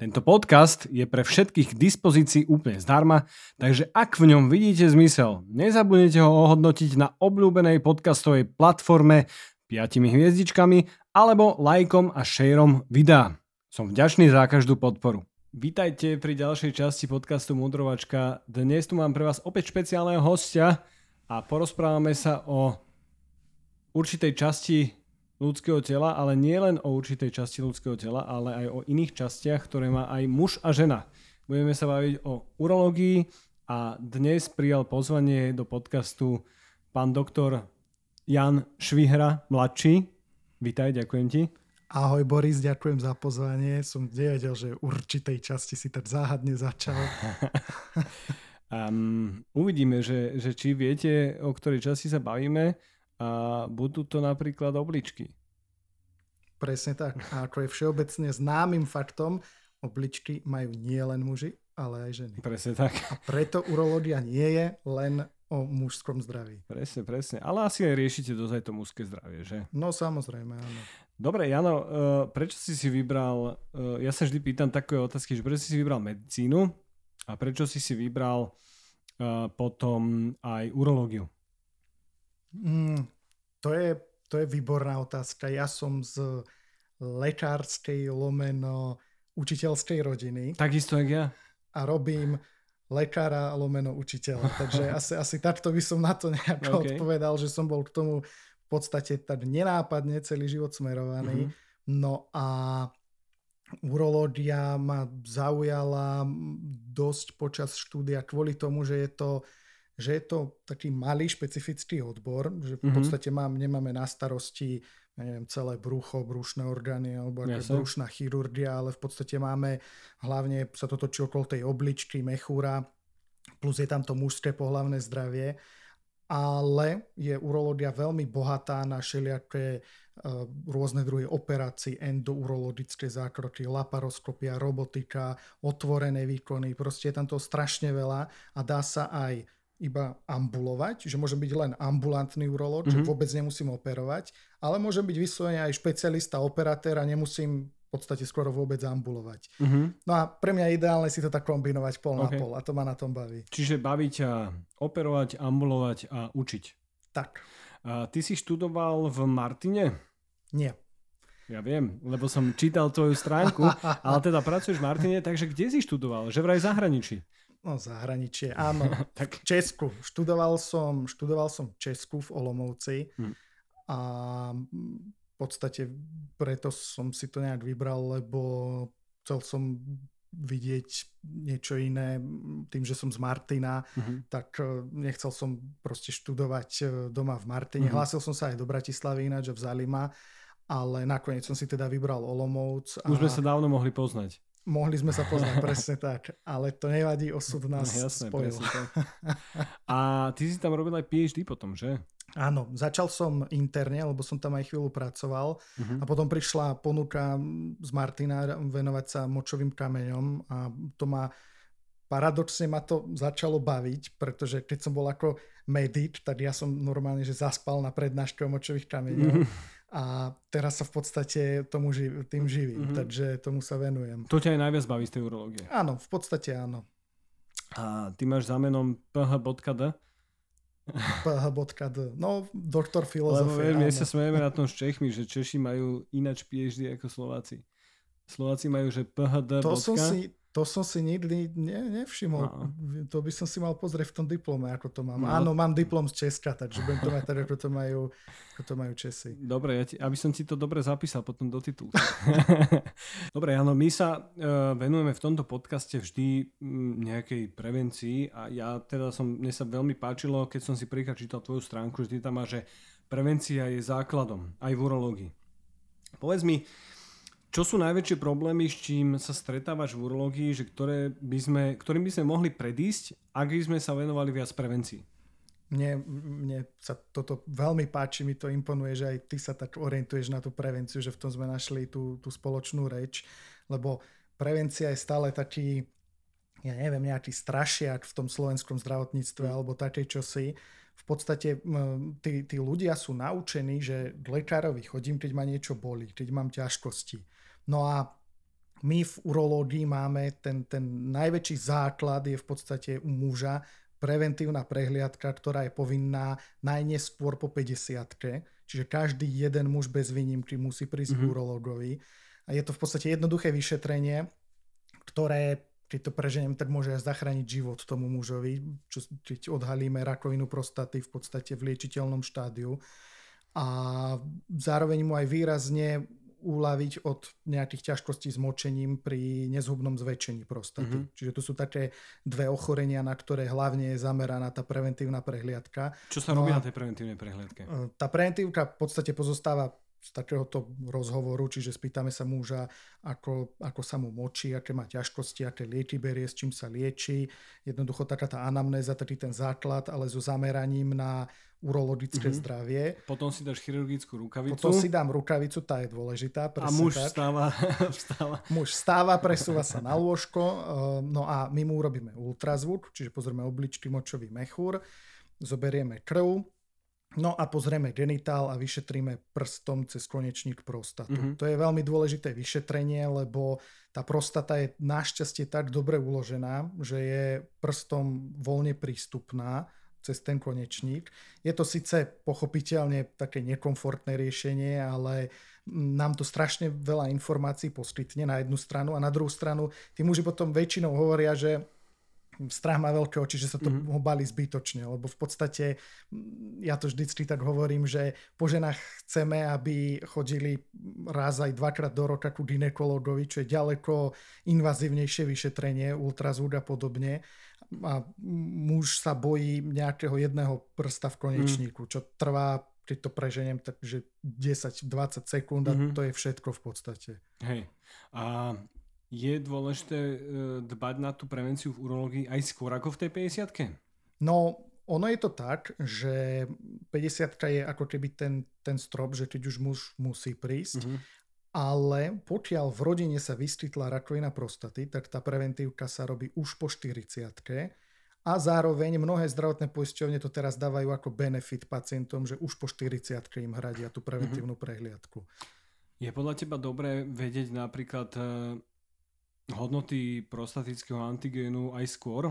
Tento podcast je pre všetkých k dispozícii úplne zdarma, takže ak v ňom vidíte zmysel, nezabudnite ho ohodnotiť na obľúbenej podcastovej platforme 5 hviezdičkami alebo lajkom a šejrom videa. Som vďačný za každú podporu. Vítajte pri ďalšej časti podcastu Mudrovačka. Dnes tu mám pre vás opäť špeciálneho hostia a porozprávame sa o určitej časti ľudského tela, ale nie len o určitej časti ľudského tela, ale aj o iných častiach, ktoré má aj muž a žena. Budeme sa baviť o urológii a dnes prijal pozvanie do podcastu pán doktor Jan Švihra, mladší. Vítaj, ďakujem ti. Ahoj Boris, ďakujem za pozvanie. Som nevedel, že určitej časti si tak záhadne začal. um, uvidíme, že, že či viete, o ktorej časti sa bavíme a budú to napríklad obličky. Presne tak. A ako je všeobecne známym faktom, obličky majú nie len muži, ale aj ženy. Presne tak. A preto urológia nie je len o mužskom zdraví. Presne, presne. Ale asi aj riešite dozaj to mužské zdravie, že? No samozrejme, áno. Dobre, Jano, uh, prečo si si vybral, uh, ja sa vždy pýtam takové otázky, že prečo si si vybral medicínu a prečo si si vybral uh, potom aj urológiu? Mm, to, je, to je výborná otázka. Ja som z lekárskej lomeno učiteľskej rodiny. Takisto, jak ja. A robím lekára lomeno učiteľa. Takže asi, asi takto by som na to nejako okay. odpovedal, že som bol k tomu v podstate tak nenápadne celý život smerovaný. Mm-hmm. No a urológia ma zaujala dosť počas štúdia kvôli tomu, že je to že je to taký malý špecifický odbor, že v mm-hmm. podstate mám, nemáme na starosti ja neviem, celé brucho, brušné orgány alebo ako brušná chirurgia, ale v podstate máme, hlavne sa to točí okolo tej obličky, mechúra, plus je tam to mužské pohlavné zdravie, ale je urológia veľmi bohatá na všelijaké uh, rôzne druhy operácií, endourologické zákroky, laparoskopia, robotika, otvorené výkony, proste je tam to strašne veľa a dá sa aj iba ambulovať, že môžem byť len ambulantný urológ, mm-hmm. že mhm. vôbec nemusím operovať, ale môžem byť vyslovene aj špecialista, operatér a nemusím v podstate skoro vôbec ambulovať. Mm-hmm. No a pre mňa je ideálne si to tak kombinovať pol okay. na pol a to ma na tom baví. Čiže baví ťa operovať, ambulovať a učiť. Tak. A ty si študoval v Martine? Nie. Ja viem, lebo som čítal tvoju stránku, ale teda pracuješ v Martine, takže kde si študoval? Že vraj v zahraničí. No zahraničie, áno. tak v Česku. Študoval som, študoval som v Česku v Olomovci hmm. a v podstate preto som si to nejak vybral, lebo chcel som vidieť niečo iné, tým, že som z Martina, mm-hmm. tak e, nechcel som proste študovať e, doma v Martine. Mm-hmm. Hlásil som sa aj do Bratislavy ináč, v Zalima, ale nakoniec som si teda vybral Olomouc. A... Už sme sa dávno mohli poznať. Mohli sme sa poznať presne tak, ale to nevadí, osud nás no, jasné, spojil. Tak. A ty si tam robil aj PhD potom, že? Áno, začal som interne, lebo som tam aj chvíľu pracoval uh-huh. a potom prišla ponuka z Martina venovať sa močovým kameňom a to ma paradoxne ma to začalo baviť, pretože keď som bol ako medic, tak ja som normálne, že zaspal na prednáške o močových kameňoch. Uh-huh a teraz sa v podstate tomu živ, tým živím, mm-hmm. takže tomu sa venujem. To ťa aj najviac baví z tej urológie? Áno, v podstate áno. A ty máš za menom ph.d? ph.d. No, doktor filozofie. Lebo my sa smejeme na tom s Čechmi, že Češi majú ináč PhD ako Slováci. Slováci majú, že phd. To som si, to som si nikdy ne, nevšimol. No. To by som si mal pozrieť v tom diplome, ako to mám. No. Áno, mám diplom z Česka, takže budem to mať tak, ako to majú, ako to majú Česi. Dobre, ja ti, aby som ti to dobre zapísal potom do titulu. dobre, áno, my sa uh, venujeme v tomto podcaste vždy m, nejakej prevencii a ja teda som, mne sa veľmi páčilo, keď som si príklad čítal tvoju stránku, že ty tam máš, že prevencia je základom aj v urológii. Povedz mi, Čo sú najväčšie problémy, s čím sa stretávaš v urológii, že ktoré by sme, ktorým by sme mohli predísť, ak by sme sa venovali viac prevencii? Mne, mne sa toto veľmi páči, mi to imponuje, že aj ty sa tak orientuješ na tú prevenciu, že v tom sme našli tú, tú spoločnú reč, lebo prevencia je stále taký, ja neviem, nejaký strašiak v tom slovenskom zdravotníctve mm. alebo také čosi. V podstate tí, tí ľudia sú naučení, že k lekárovi chodím, keď ma niečo bolí, keď mám ťažkosti. No a my v urológii máme ten, ten najväčší základ je v podstate u muža preventívna prehliadka, ktorá je povinná najneskôr po 50 čiže každý jeden muž bez výnimky musí prísť mm-hmm. k mhm. urologovi. A je to v podstate jednoduché vyšetrenie, ktoré keď to preženiem, tak môže aj zachrániť život tomu mužovi, čo, keď odhalíme rakovinu prostaty v podstate v liečiteľnom štádiu. A zároveň mu aj výrazne uľaviť od nejakých ťažkostí s močením pri nezhubnom zväčšení prostaty. Mm-hmm. Čiže tu sú také dve ochorenia, na ktoré hlavne je zameraná tá preventívna prehliadka. Čo sa no robí na tej preventívnej prehliadke? E, tá preventívka v podstate pozostáva z takéhoto rozhovoru, čiže spýtame sa muža, ako, ako sa mu močí, aké má ťažkosti, aké lieky berie, s čím sa lieči. Jednoducho taká tá anamnéza, taký ten základ, ale so zameraním na urologické mm-hmm. zdravie. Potom si dáš chirurgickú rukavicu. Potom si dám rukavicu, tá je dôležitá. A muž tak. Vstáva, vstáva. Muž vstáva, presúva sa na lôžko, eh, no a my mu urobíme ultrazvuk, čiže pozrieme obličky, močový mechúr, zoberieme krv, No a pozrieme genitál a vyšetríme prstom cez konečník prostatu. Mm-hmm. To je veľmi dôležité vyšetrenie, lebo tá prostata je našťastie tak dobre uložená, že je prstom voľne prístupná cez ten konečník. Je to síce pochopiteľne také nekomfortné riešenie, ale nám to strašne veľa informácií poskytne na jednu stranu a na druhú stranu tí muži potom väčšinou hovoria, že strach má veľké oči, že sa to mm-hmm. bali zbytočne, lebo v podstate mm, ja to vždycky tak hovorím, že po ženách chceme, aby chodili raz aj dvakrát do roka ku ginekologovi, čo je ďaleko invazívnejšie vyšetrenie, ultrazvuk a podobne a muž sa bojí nejakého jedného prsta v konečníku, mm. čo trvá keď to preženiem, takže 10-20 sekúnd a mm-hmm. to je všetko v podstate. Hej. A je dôležité e, dbať na tú prevenciu v urológii aj skôr ako v tej 50 No, ono je to tak, že 50 je ako keby ten, ten strop, že keď už muž musí prísť, mm-hmm. ale pokiaľ v rodine sa vyskytla rakovina prostaty, tak tá preventívka sa robí už po 40 a zároveň mnohé zdravotné poisťovne to teraz dávajú ako benefit pacientom, že už po 40 im hradia tú preventívnu mm-hmm. prehliadku. Je podľa teba dobré vedieť napríklad e, hodnoty prostatického antigénu aj skôr,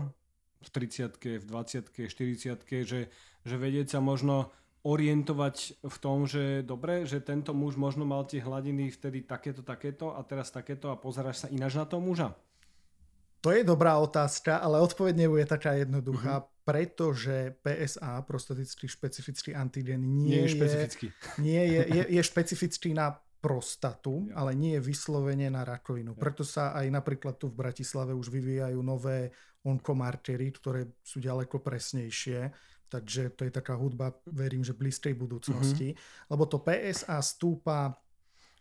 v 30 v 20 40 že, že vedieť sa možno orientovať v tom, že dobre, že tento muž možno mal tie hladiny vtedy takéto, takéto a teraz takéto a pozeráš sa ináč na toho muža? To je dobrá otázka, ale odpoveď nebude taká jednoduchá, uh-huh. pretože PSA, prostatický špecifický antigen, nie, nie je, špecifický. Nie je, je, je špecifický na prostatu, ja. ale nie je vyslovene na rakovinu. Ja. Preto sa aj napríklad tu v Bratislave už vyvíjajú nové onkomarkery, ktoré sú ďaleko presnejšie. Takže to je taká hudba, verím, že blízkej budúcnosti. Mm-hmm. Lebo to PSA stúpa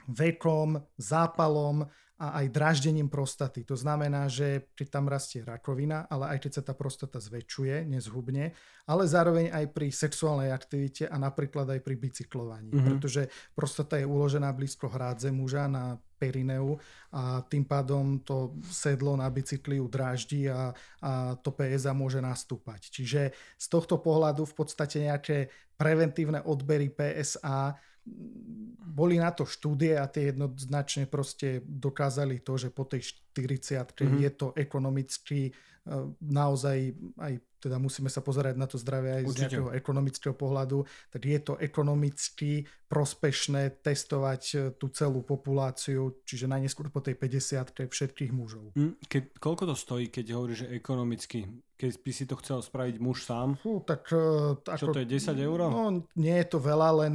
vekom, zápalom a aj draždením prostaty. To znamená, že keď tam rastie rakovina, ale aj keď sa tá prostata zväčšuje, nezhubne, ale zároveň aj pri sexuálnej aktivite a napríklad aj pri bicyklovaní. Mm-hmm. Pretože prostata je uložená blízko hrádze muža na perineu a tým pádom to sedlo na bicykli ju dráždi a, a to PSA môže nastúpať. Čiže z tohto pohľadu v podstate nejaké preventívne odbery PSA boli na to štúdie a tie jednoznačne proste dokázali to, že po tej 40 mm-hmm. je to ekonomicky e, naozaj aj teda musíme sa pozerať na to zdravie aj Určite. z nejakého ekonomického pohľadu, tak je to ekonomicky prospešné testovať e, tú celú populáciu, čiže najneskôr po tej 50 všetkých mužov. Mm, keď, koľko to stojí, keď hovoríš, že ekonomicky? Keď by si to chcel spraviť muž sám? Fú, tak, uh, Čo to je, 10 eur? No, nie je to veľa, len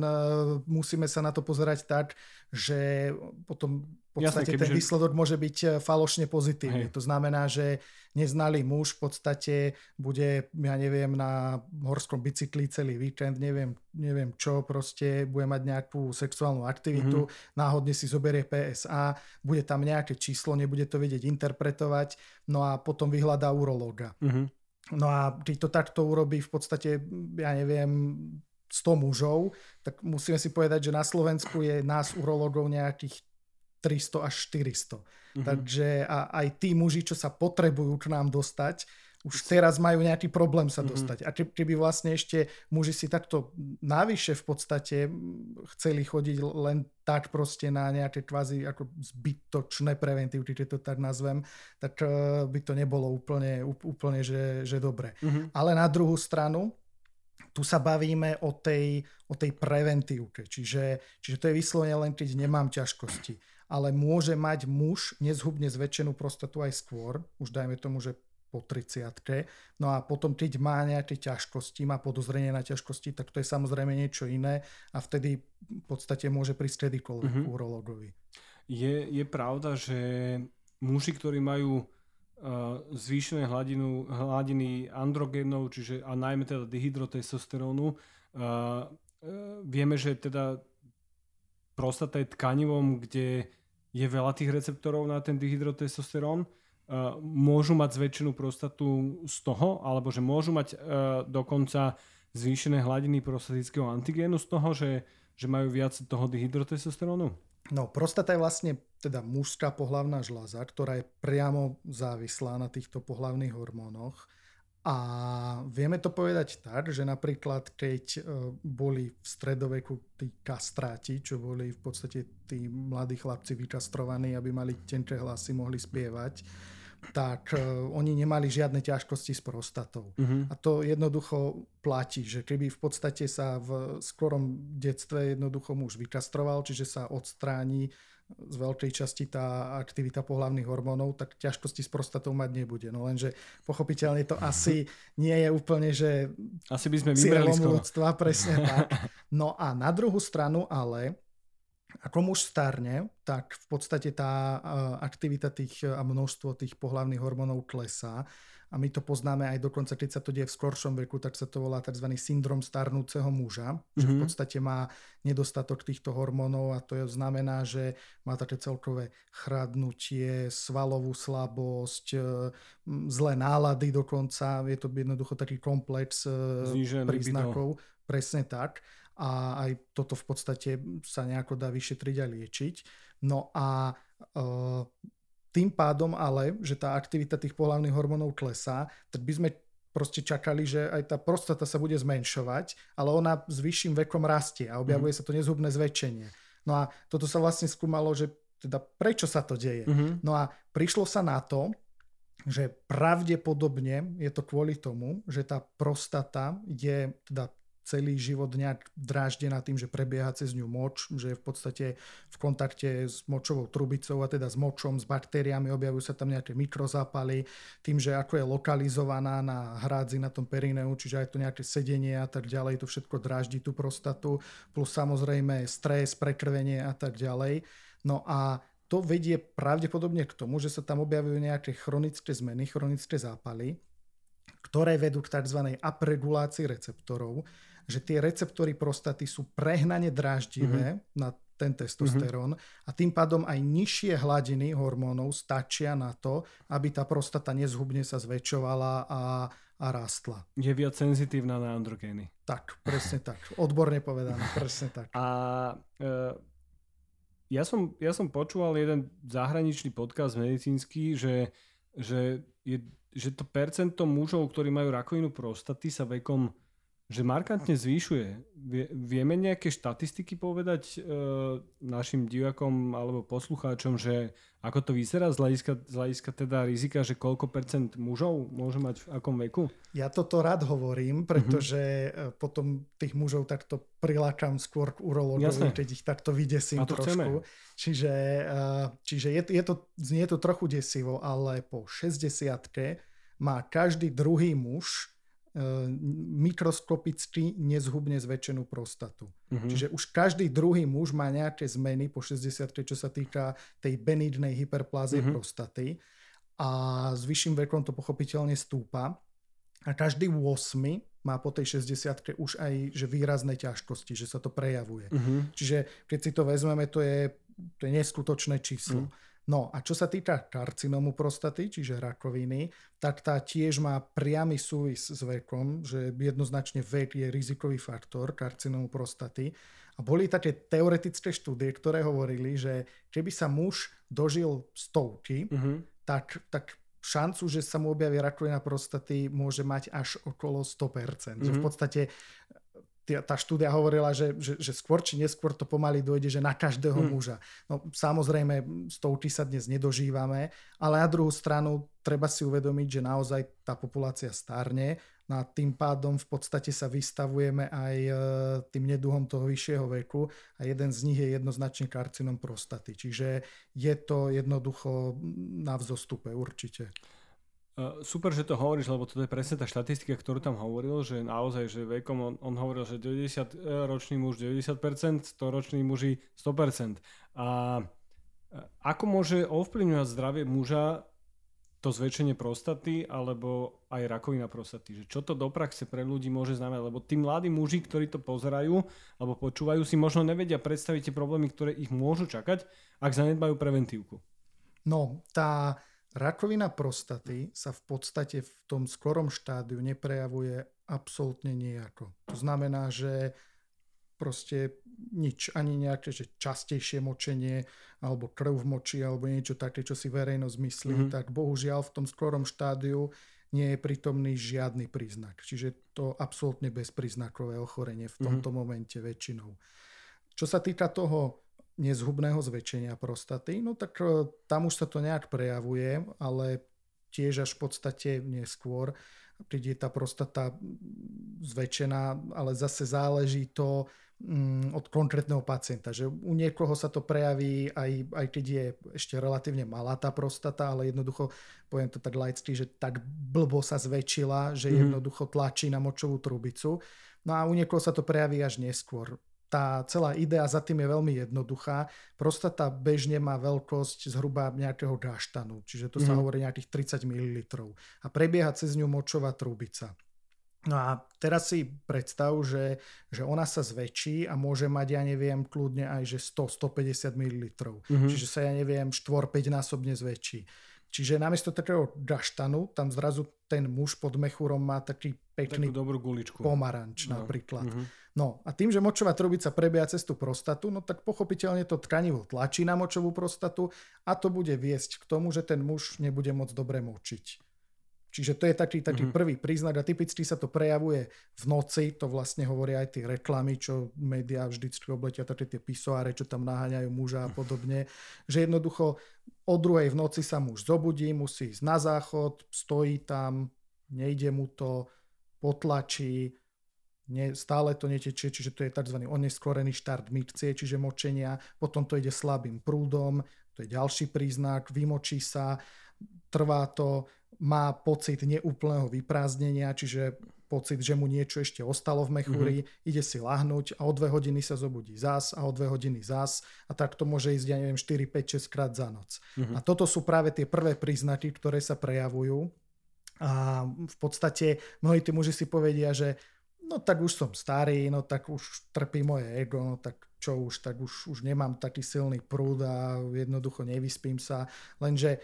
musíme sa na to pozerať tak, že potom podstate Jasne, ten výsledok môže byť e, falošne pozitívny. Hej. To znamená, že neznalý muž v podstate bude, ja neviem, na horskom bicykli celý víkend, neviem, neviem čo, proste bude mať nejakú sexuálnu aktivitu, mm-hmm. náhodne si zoberie PSA, bude tam nejaké číslo, nebude to vedieť interpretovať, no a potom vyhľadá urológa. Mm-hmm. No a keď to takto urobí v podstate, ja neviem, 100 mužov, tak musíme si povedať, že na Slovensku je nás urológov nejakých 300 až 400. Mm-hmm. Takže a aj tí muži, čo sa potrebujú k nám dostať, už teraz majú nejaký problém sa mhm. dostať. Mm-hmm. A keby vlastne ešte muži si takto navyše v podstate chceli chodiť len tak proste na nejaké kvázi ako zbytočné preventívky, keď to tak nazvem, tak uh, by to nebolo úplne, úplne že, že dobre. Mm-hmm. Ale na druhú stranu, tu sa bavíme o tej, o tej preventívke, čiže, čiže to je vyslovene len, keď nemám ťažkosti ale môže mať muž nezhubne zväčšenú prostatu aj skôr, už dajme tomu, že po 30 No a potom, keď má nejaké ťažkosti, má podozrenie na ťažkosti, tak to je samozrejme niečo iné a vtedy v podstate môže prísť kedykoľvek mm-hmm. urologovi. Je, je pravda, že muži, ktorí majú zvýšené hladinu, hladiny androgénov, čiže a najmä teda dihydrotestosterónu, uh, vieme, že teda prostata je tkanivom, kde je veľa tých receptorov na ten dihydrotestosterón, môžu mať zväčšenú prostatu z toho, alebo že môžu mať uh, dokonca zvýšené hladiny prostatického antigénu z toho, že, že majú viac toho dihydrotestosterónu? No, prostata je vlastne teda mužská pohlavná žľaza, ktorá je priamo závislá na týchto pohlavných hormónoch. A vieme to povedať tak, že napríklad keď e, boli v stredoveku tí kastráti, čo boli v podstate tí mladí chlapci vykastrovaní, aby mali tenké hlasy, mohli spievať, tak uh, oni nemali žiadne ťažkosti s prostatou. Uh-huh. A to jednoducho platí, že keby v podstate sa v skorom detstve jednoducho muž vykastroval, čiže sa odstráni z veľkej časti tá aktivita pohlavných hormónov, tak ťažkosti s prostatou mať nebude. No lenže pochopiteľne to asi nie je úplne, že asi by sme vybrali ľudstva, presne tak. No a na druhú stranu ale ako muž starne, tak v podstate tá aktivita tých a množstvo tých pohlavných hormónov klesá a my to poznáme aj dokonca, keď sa to deje v skoršom veku, tak sa to volá tzv. syndrom starnúceho muža, mm-hmm. že v mhm. podstate má nedostatok týchto hormónov a to je, znamená, že má také celkové chradnutie, svalovú slabosť, e, zlé nálady dokonca, je to jednoducho taký komplex e, Znižený príznakov, libido. presne tak a aj toto v podstate sa nejako dá vyšetriť a liečiť. No a e, tým pádom ale, že tá aktivita tých pohľavných hormónov klesá, tak by sme proste čakali, že aj tá prostata sa bude zmenšovať, ale ona s vyšším vekom rastie a objavuje mm. sa to nezhubné zväčšenie. No a toto sa vlastne skúmalo, že teda prečo sa to deje. Mm-hmm. No a prišlo sa na to, že pravdepodobne je to kvôli tomu, že tá prostata je teda celý život nejak dráždená tým, že prebieha cez ňu moč, že je v podstate v kontakte s močovou trubicou a teda s močom, s baktériami, objavujú sa tam nejaké mikrozápaly, tým, že ako je lokalizovaná na hrádzi na tom perineu, čiže aj to nejaké sedenie a tak ďalej, to všetko dráždi tú prostatu, plus samozrejme stres, prekrvenie a tak ďalej. No a to vedie pravdepodobne k tomu, že sa tam objavujú nejaké chronické zmeny, chronické zápaly, ktoré vedú k tzv. apregulácii receptorov že tie receptory prostaty sú prehnane dráždivé mm-hmm. na ten testosterón mm-hmm. a tým pádom aj nižšie hladiny hormónov stačia na to, aby tá prostata nezhubne sa zväčšovala a, a rástla. Je viac senzitívna na androgény. Tak, presne tak. Odborne povedané, presne tak. A e, ja, som, ja som počúval jeden zahraničný podcast medicínsky, že, že, je, že to percento mužov, ktorí majú rakovinu prostaty sa vekom že markantne zvýšuje. Vieme nejaké štatistiky povedať e, našim divakom alebo poslucháčom, že ako to vyzerá z hľadiska, z hľadiska teda rizika, že koľko percent mužov môže mať v akom veku? Ja toto rád hovorím, pretože mm-hmm. potom tých mužov takto prilákam skôr k urologovi, keď ich takto vydesím to trošku. Chceme. Čiže, e, čiže je, je to, znie to trochu desivo, ale po 60 má každý druhý muž mikroskopicky nezhubne zväčšenú prostatu. Uh-huh. Čiže už každý druhý muž má nejaké zmeny po 60 čo sa týka tej benignej hyperplázie uh-huh. prostaty a s vyšším vekom to pochopiteľne stúpa. A každý 8 má po tej 60 už aj že výrazné ťažkosti, že sa to prejavuje. Uh-huh. Čiže keď si to vezmeme, to je, to je neskutočné číslo. Uh-huh. No a čo sa týka karcinomu prostaty, čiže rakoviny, tak tá tiež má priamy súvis s vekom, že jednoznačne vek je rizikový faktor karcinomu prostaty. A boli také teoretické štúdie, ktoré hovorili, že keby sa muž dožil stovky, uh-huh. tak, tak šancu, že sa mu objaví rakovina prostaty, môže mať až okolo 100%. Mm-hmm. Že v mhm. podstate tá štúdia hovorila, že, že, že skôr či neskôr to pomaly dojde, že na každého mm. muža. No samozrejme, stovky sa dnes nedožívame, ale na druhú stranu treba si uvedomiť, že naozaj tá populácia starne no a tým pádom v podstate sa vystavujeme aj e, tým neduhom toho vyššieho veku a jeden z nich je jednoznačne karcinom prostaty. Čiže je to jednoducho na vzostupe určite. Uh, super, že to hovoríš, lebo to je presne tá štatistika, ktorú tam hovoril, že naozaj, že vekom on, on hovoril, že 90-ročný muž 90%, 100-ročný muži 100%. A ako môže ovplyvňovať zdravie muža to zväčšenie prostaty alebo aj rakovina prostaty? Že čo to do praxe pre ľudí môže znamenať? Lebo tí mladí muži, ktorí to pozerajú alebo počúvajú, si možno nevedia predstaviť tie problémy, ktoré ich môžu čakať, ak zanedbajú preventívku. No, tá Rakovina prostaty sa v podstate v tom skorom štádiu neprejavuje absolútne nejako. To znamená, že proste nič, ani nejaké že častejšie močenie alebo krv v moči alebo niečo také, čo si verejnosť myslí, mm-hmm. tak bohužiaľ v tom skorom štádiu nie je prítomný žiadny príznak. Čiže to absolútne bezpríznakové ochorenie v tomto mm-hmm. momente väčšinou. Čo sa týka toho nezhubného zväčšenia prostaty, no tak e, tam už sa to nejak prejavuje, ale tiež až v podstate neskôr príde tá prostata zväčšená, ale zase záleží to mm, od konkrétneho pacienta, že u niekoho sa to prejaví aj, aj keď je ešte relatívne malá tá prostata, ale jednoducho, poviem to tak laicky, že tak blbo sa zväčšila, že mm. jednoducho tlačí na močovú trubicu. No a u niekoho sa to prejaví až neskôr tá celá idea za tým je veľmi jednoduchá. Prostata bežne má veľkosť zhruba nejakého gaštanu, čiže mm. sa mhm. hovorí nejakých 30 ml. A prebieha cez ňu močová trubica. No a teraz si predstav, že, že ona sa zväčší a môže mať, ja neviem, kľudne aj že 100-150 ml. Mm-hmm. Čiže sa, ja neviem, 4-5 násobne zväčší. Čiže namiesto takého gaštanu, tam zrazu ten muž pod mechúrom má taký pekný Takú dobrú guličku. pomaranč no. napríklad. Mm-hmm. No a tým, že močová trubica prebieha cez tú prostatu, no tak pochopiteľne to tkanivo tlačí na močovú prostatu a to bude viesť k tomu, že ten muž nebude môcť dobre močiť. Čiže to je taký, taký mm-hmm. prvý príznak a typicky sa to prejavuje v noci, to vlastne hovoria aj tie reklamy, čo médiá vždycky obletia, také tie pisoáre, čo tam naháňajú muža a podobne, že jednoducho o druhej v noci sa muž zobudí, musí ísť na záchod, stojí tam, nejde mu to, potlačí, ne, stále to netečie, čiže to je tzv. oneskorený štart mikcie, čiže močenia, potom to ide slabým prúdom, to je ďalší príznak, vymočí sa, trvá to, má pocit neúplného vyprázdnenia, čiže pocit, že mu niečo ešte ostalo v mechúri, mm-hmm. ide si lahnúť a o dve hodiny sa zobudí zás a o dve hodiny zás a tak to môže ísť, ja neviem, 4, 5, 6 krát za noc. Mm-hmm. A toto sú práve tie prvé príznaky, ktoré sa prejavujú a v podstate mnohí tí muži si povedia, že no tak už som starý, no tak už trpí moje ego, no tak čo už, tak už, už nemám taký silný prúd a jednoducho nevyspím sa, lenže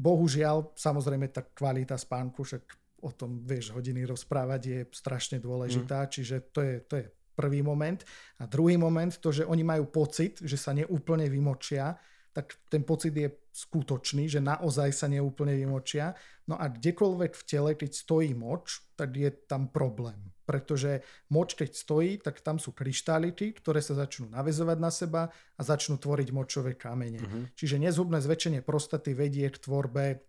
Bohužiaľ, samozrejme tá kvalita spánku, však o tom vieš hodiny rozprávať, je strašne dôležitá, mm. čiže to je, to je prvý moment. A druhý moment, to, že oni majú pocit, že sa neúplne vymočia, tak ten pocit je skutočný, že naozaj sa neúplne vymočia. No a kdekoľvek v tele, keď stojí moč, tak je tam problém pretože moč, keď stojí, tak tam sú kryštálity, ktoré sa začnú navezovať na seba a začnú tvoriť močové kamene. Uh-huh. Čiže nezhubné zväčšenie prostaty vedie k tvorbe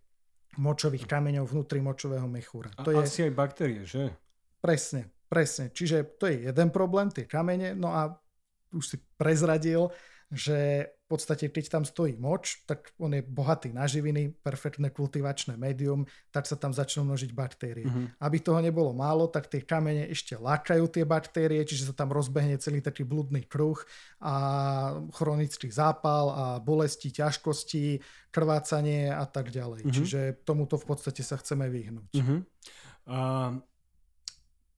močových kameňov vnútri močového mechúra. A to asi je... aj baktérie, že? Presne, presne. Čiže to je jeden problém, tie kamene. No a už si prezradil, že podstate, keď tam stojí moč, tak on je bohatý na živiny, perfektné kultivačné médium, tak sa tam začnú množiť baktérie. Uh-huh. Aby toho nebolo málo, tak tie kamene ešte lákajú tie baktérie, čiže sa tam rozbehne celý taký blúdny kruh a chronický zápal a bolesti, ťažkosti, krvácanie a tak ďalej. Uh-huh. Čiže tomuto v podstate sa chceme vyhnúť. Uh-huh. A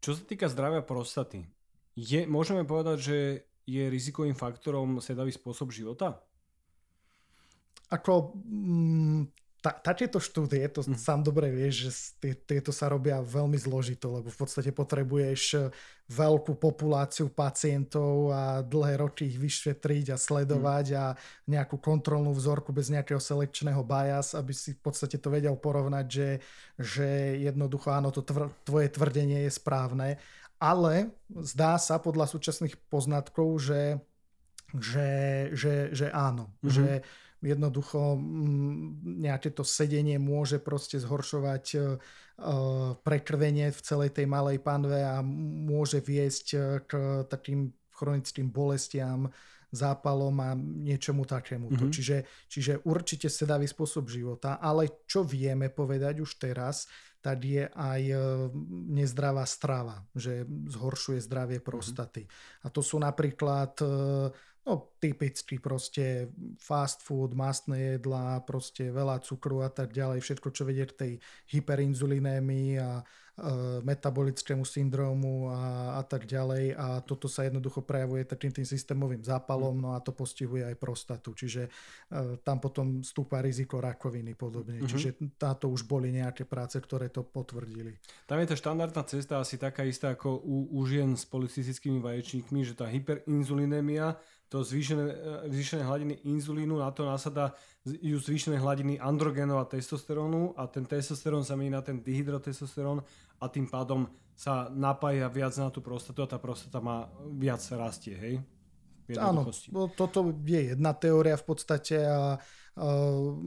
čo sa týka zdravia prostaty, je, môžeme povedať, že je rizikovým faktorom sedavý spôsob života? Ako mm, ta, takéto štúdie, to mm. sám dobre vieš, že tieto sa robia veľmi zložito, lebo v podstate potrebuješ e, veľkú populáciu pacientov a dlhé roky ich vyšetriť a sledovať mm. a nejakú kontrolnú vzorku bez nejakého selekčného bias, aby si v podstate to vedel porovnať, že, že jednoducho áno, to tvr, tvoje tvrdenie je správne ale zdá sa podľa súčasných poznatkov, že, že, že, že áno, mm-hmm. že jednoducho mm, nejaké to sedenie môže proste zhoršovať uh, prekrvenie v celej tej malej panve a môže viesť e, k takým chronickým bolestiam, zápalom a niečomu takému. Mm-hmm. Čiže, čiže určite sedavý spôsob života, ale čo vieme povedať už teraz, tak je aj e, nezdravá strava, že zhoršuje zdravie mhm. prostaty. A to sú napríklad e, no, typicky proste fast food, mastné jedlá, proste veľa cukru a tak ďalej, všetko, čo vedie k tej hyperinzulinémii a E, metabolickému syndrómu a, a tak ďalej a toto sa jednoducho prejavuje takým tým systémovým zápalom, no a to postihuje aj prostatu, čiže uh, tam potom stúpa riziko rakoviny podobne, mm-hmm. čiže táto už boli nejaké práce, ktoré to potvrdili. Tam je to štandardná cesta asi taká istá ako u, u žien s polycystickými vaječníkmi, že tá hyperinzulinémia to zvýšené, e, zvýšené hladiny inzulínu, na to násada ju zvýšené hladiny androgenov a testosterónu a ten testosterón sa mení na ten dihydrotestosterón a tým pádom sa napája viac na tú prostatu a tá prostata má viac rastie, hej? Áno, toto je jedna teória v podstate a Uh,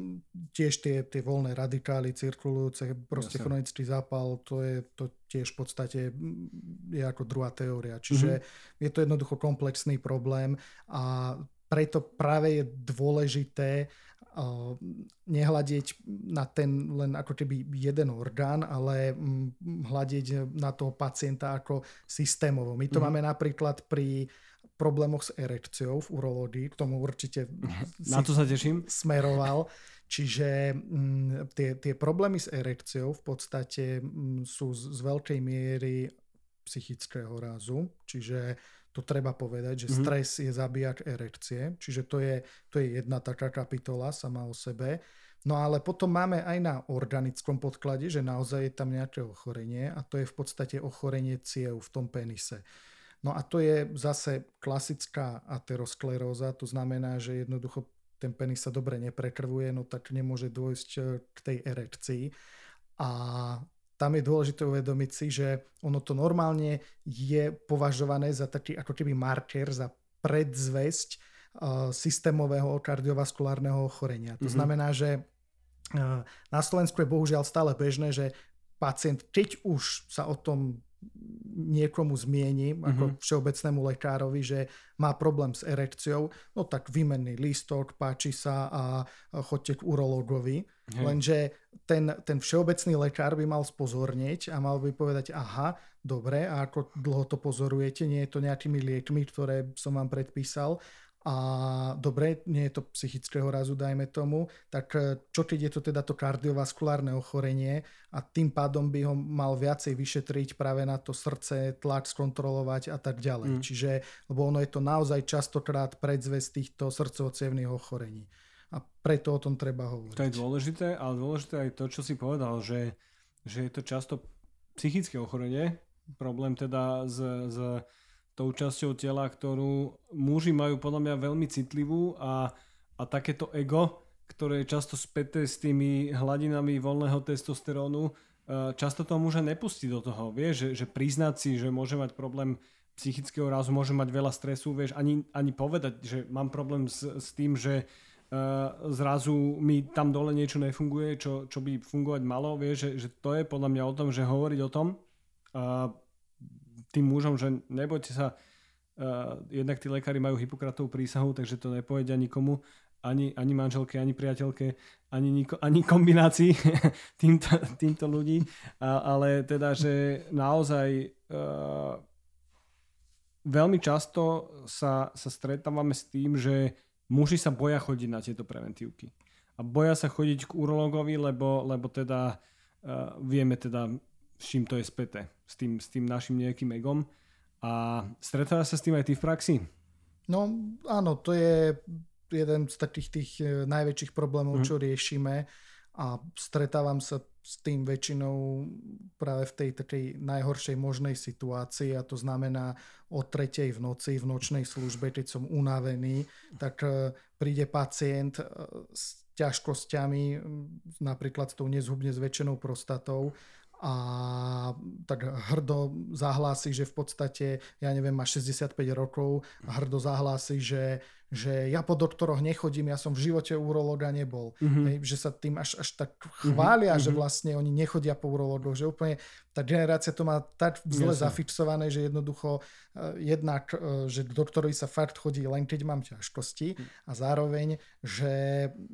tiež tie, tie voľné radikály cirkulujúce, proste Jasne. chronický zápal, to je to tiež v podstate je ako druhá teória. Čiže mm-hmm. je to jednoducho komplexný problém a preto práve je dôležité uh, nehľadiť na ten len ako keby jeden orgán, ale mm, hľadiť na toho pacienta ako systémovo. My to mm-hmm. máme napríklad pri problémoch s erekciou v urológii, k tomu určite Na to sa teším. smeroval. Čiže m, mm, tie, tie problémy s erekciou v podstate m, mm, sú z, z veľkej miery psychického rázu, čiže to treba povedať, že mm-hmm. stres je zabíjak erekcie, čiže to je, to je jedna taká kapitola sama o sebe. No ale potom máme aj na organickom podklade, že naozaj je tam nejaké ochorenie a to je v podstate ochorenie ciev v tom penise. No a to je zase klasická ateroskleróza, to znamená, že jednoducho ten penis sa dobre neprekrvuje, no tak nemôže dôjsť e, k tej erekcii. A tam je dôležité uvedomiť si, že ono to normálne je považované za taký ako keby marker, za predzvesť uh, systémového kardiovaskulárneho ochorenia. To mm-hmm. znamená, že uh, na Slovensku je bohužiaľ stále bežné, že pacient, keď už sa o tom niekomu zmiením, ako mm-hmm. všeobecnému lekárovi, že má problém s erekciou, no tak výmenný lístok, páči sa a chodte k urológovi. Mm. Lenže ten, ten všeobecný lekár by mal spozornieť a mal by povedať, aha, dobre, a ako dlho to pozorujete, nie je to nejakými liekmi, ktoré som vám predpísal, a dobre, nie je to psychického razu, dajme tomu, tak e, čo keď je to teda to kardiovaskulárne ochorenie a tým pádom by ho mal viacej vyšetriť práve na to srdce, tlak skontrolovať a tak ďalej. Mm. Čiže, lebo ono je to naozaj častokrát predzvesť týchto srdcovo ochorení. A preto o tom treba hovoriť. To je dôležité, ale dôležité aj to, čo si povedal, že, že je to často psychické ochorenie, problém teda s, s tou časťou tela, ktorú muži majú podľa mňa veľmi citlivú a, a takéto ego, ktoré je často späté s tými hladinami voľného testosterónu, e, často to muža nepustí do toho, vieš, že, že priznať si, že môže mať problém psychického rázu, môže mať veľa stresu, vieš, ani, ani povedať, že mám problém s, s tým, že uh, zrazu mi tam dole niečo nefunguje, čo, čo by fungovať malo, vieš, že, že to je podľa mňa o tom, že hovoriť o tom, uh, tým mužom, že nebojte sa, Uh, jednak tí lekári majú Hipokratovú prísahu, takže to nepovedia nikomu, ani, ani manželke, ani priateľke, ani, niko, ani kombinácii týmto, týmto ľudí, a, ale teda, že naozaj uh, veľmi často sa, sa stretávame s tým, že muži sa boja chodiť na tieto preventívky. A boja sa chodiť k urologovi, lebo, lebo teda uh, vieme teda, s čím to je späté. S tým, s tým našim nejakým egom. A stretáva sa s tým aj ty v praxi? No áno, to je jeden z takých tých e, najväčších problémov, mm. čo riešime a stretávam sa s tým väčšinou práve v tej takej najhoršej možnej situácii a to znamená o tretej v noci v nočnej službe, keď som unavený, tak e, príde pacient e, s ťažkosťami, napríklad s tou nezhubne zväčšenou prostatou a tak hrdo zahlási, že v podstate, ja neviem, má 65 rokov a hrdo zahlási, že že ja po doktoroch nechodím, ja som v živote urologa nebol. Mm-hmm. Hej, že sa tým až, až tak chvália, mm-hmm. že mhm. vlastne oni nechodia po urologoch, že úplne tá generácia to má tak zle yes. zafixované, že jednoducho uh, jednak, uh, že k doktorovi sa fakt chodí len keď mám ťažkosti mm. a zároveň, že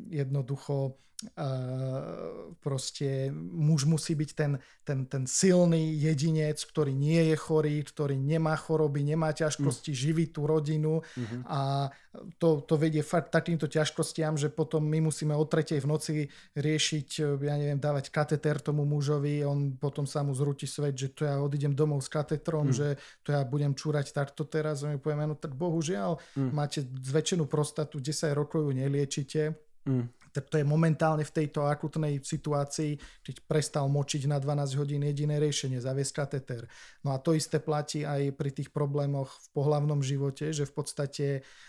jednoducho uh, proste muž musí byť ten, ten, ten silný jedinec, ktorý nie je chorý, ktorý nemá choroby, nemá ťažkosti, mm. živí tú rodinu mm-hmm. a to, to vedie fakt takýmto ťažkostiam, že potom my musíme o tretej v noci riešiť, ja neviem, dávať kateter tomu mužovi, on potom sa mu zrúti svet, že to ja odídem domov s katetrom, mm. že to ja budem čúrať takto teraz, a my povieme, no tak bohužiaľ, mm. máte zväčšenú prostatu, 10 rokov ju neliečite, mm to je momentálne v tejto akutnej situácii, keď prestal močiť na 12 hodín jediné riešenie, zaviesť kateter. No a to isté platí aj pri tých problémoch v pohlavnom živote, že v podstate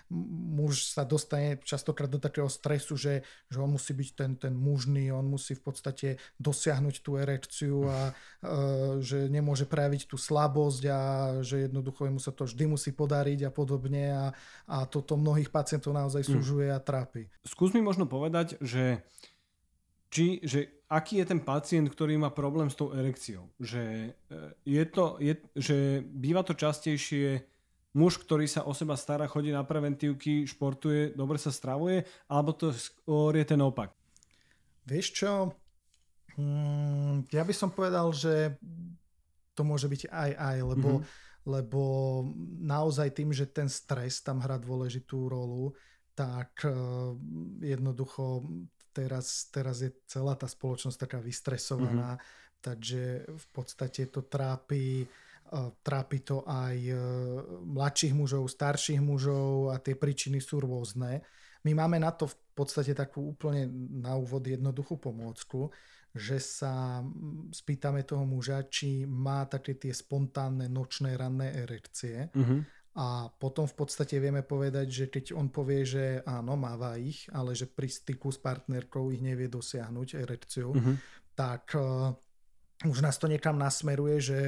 muž sa dostane častokrát do takého stresu, že, že on musí byť ten, ten mužný, on musí v podstate dosiahnuť tú erekciu a e, že nemôže prejaviť tú slabosť a že jednoducho mu sa to vždy musí podariť a podobne a, a toto mnohých pacientov naozaj mm. súžuje a trápi. Skús mi možno povedať, že, či, že aký je ten pacient, ktorý má problém s tou erekciou. Že, e, je to, je, že býva to častejšie muž, ktorý sa o seba stará, chodí na preventívky, športuje, dobre sa stravuje, alebo to skôr je ten opak? Vieš čo, hmm, ja by som povedal, že to môže byť aj aj, lebo, mm-hmm. lebo naozaj tým, že ten stres tam hrá dôležitú rolu, tak eh, jednoducho teraz, teraz je celá tá spoločnosť taká vystresovaná, mm-hmm. takže v podstate to trápi, eh, trápi to aj eh, mladších mužov, starších mužov a tie príčiny sú rôzne. My máme na to v podstate takú úplne na úvod jednoduchú pomôcku, že sa mm, spýtame toho muža, či má také tie spontánne nočné ranné erekcie. Mm-hmm a potom v podstate vieme povedať, že keď on povie, že áno, máva ich, ale že pri styku s partnerkou ich nevie dosiahnuť erekciu, uh-huh. tak uh, už nás to niekam nasmeruje, že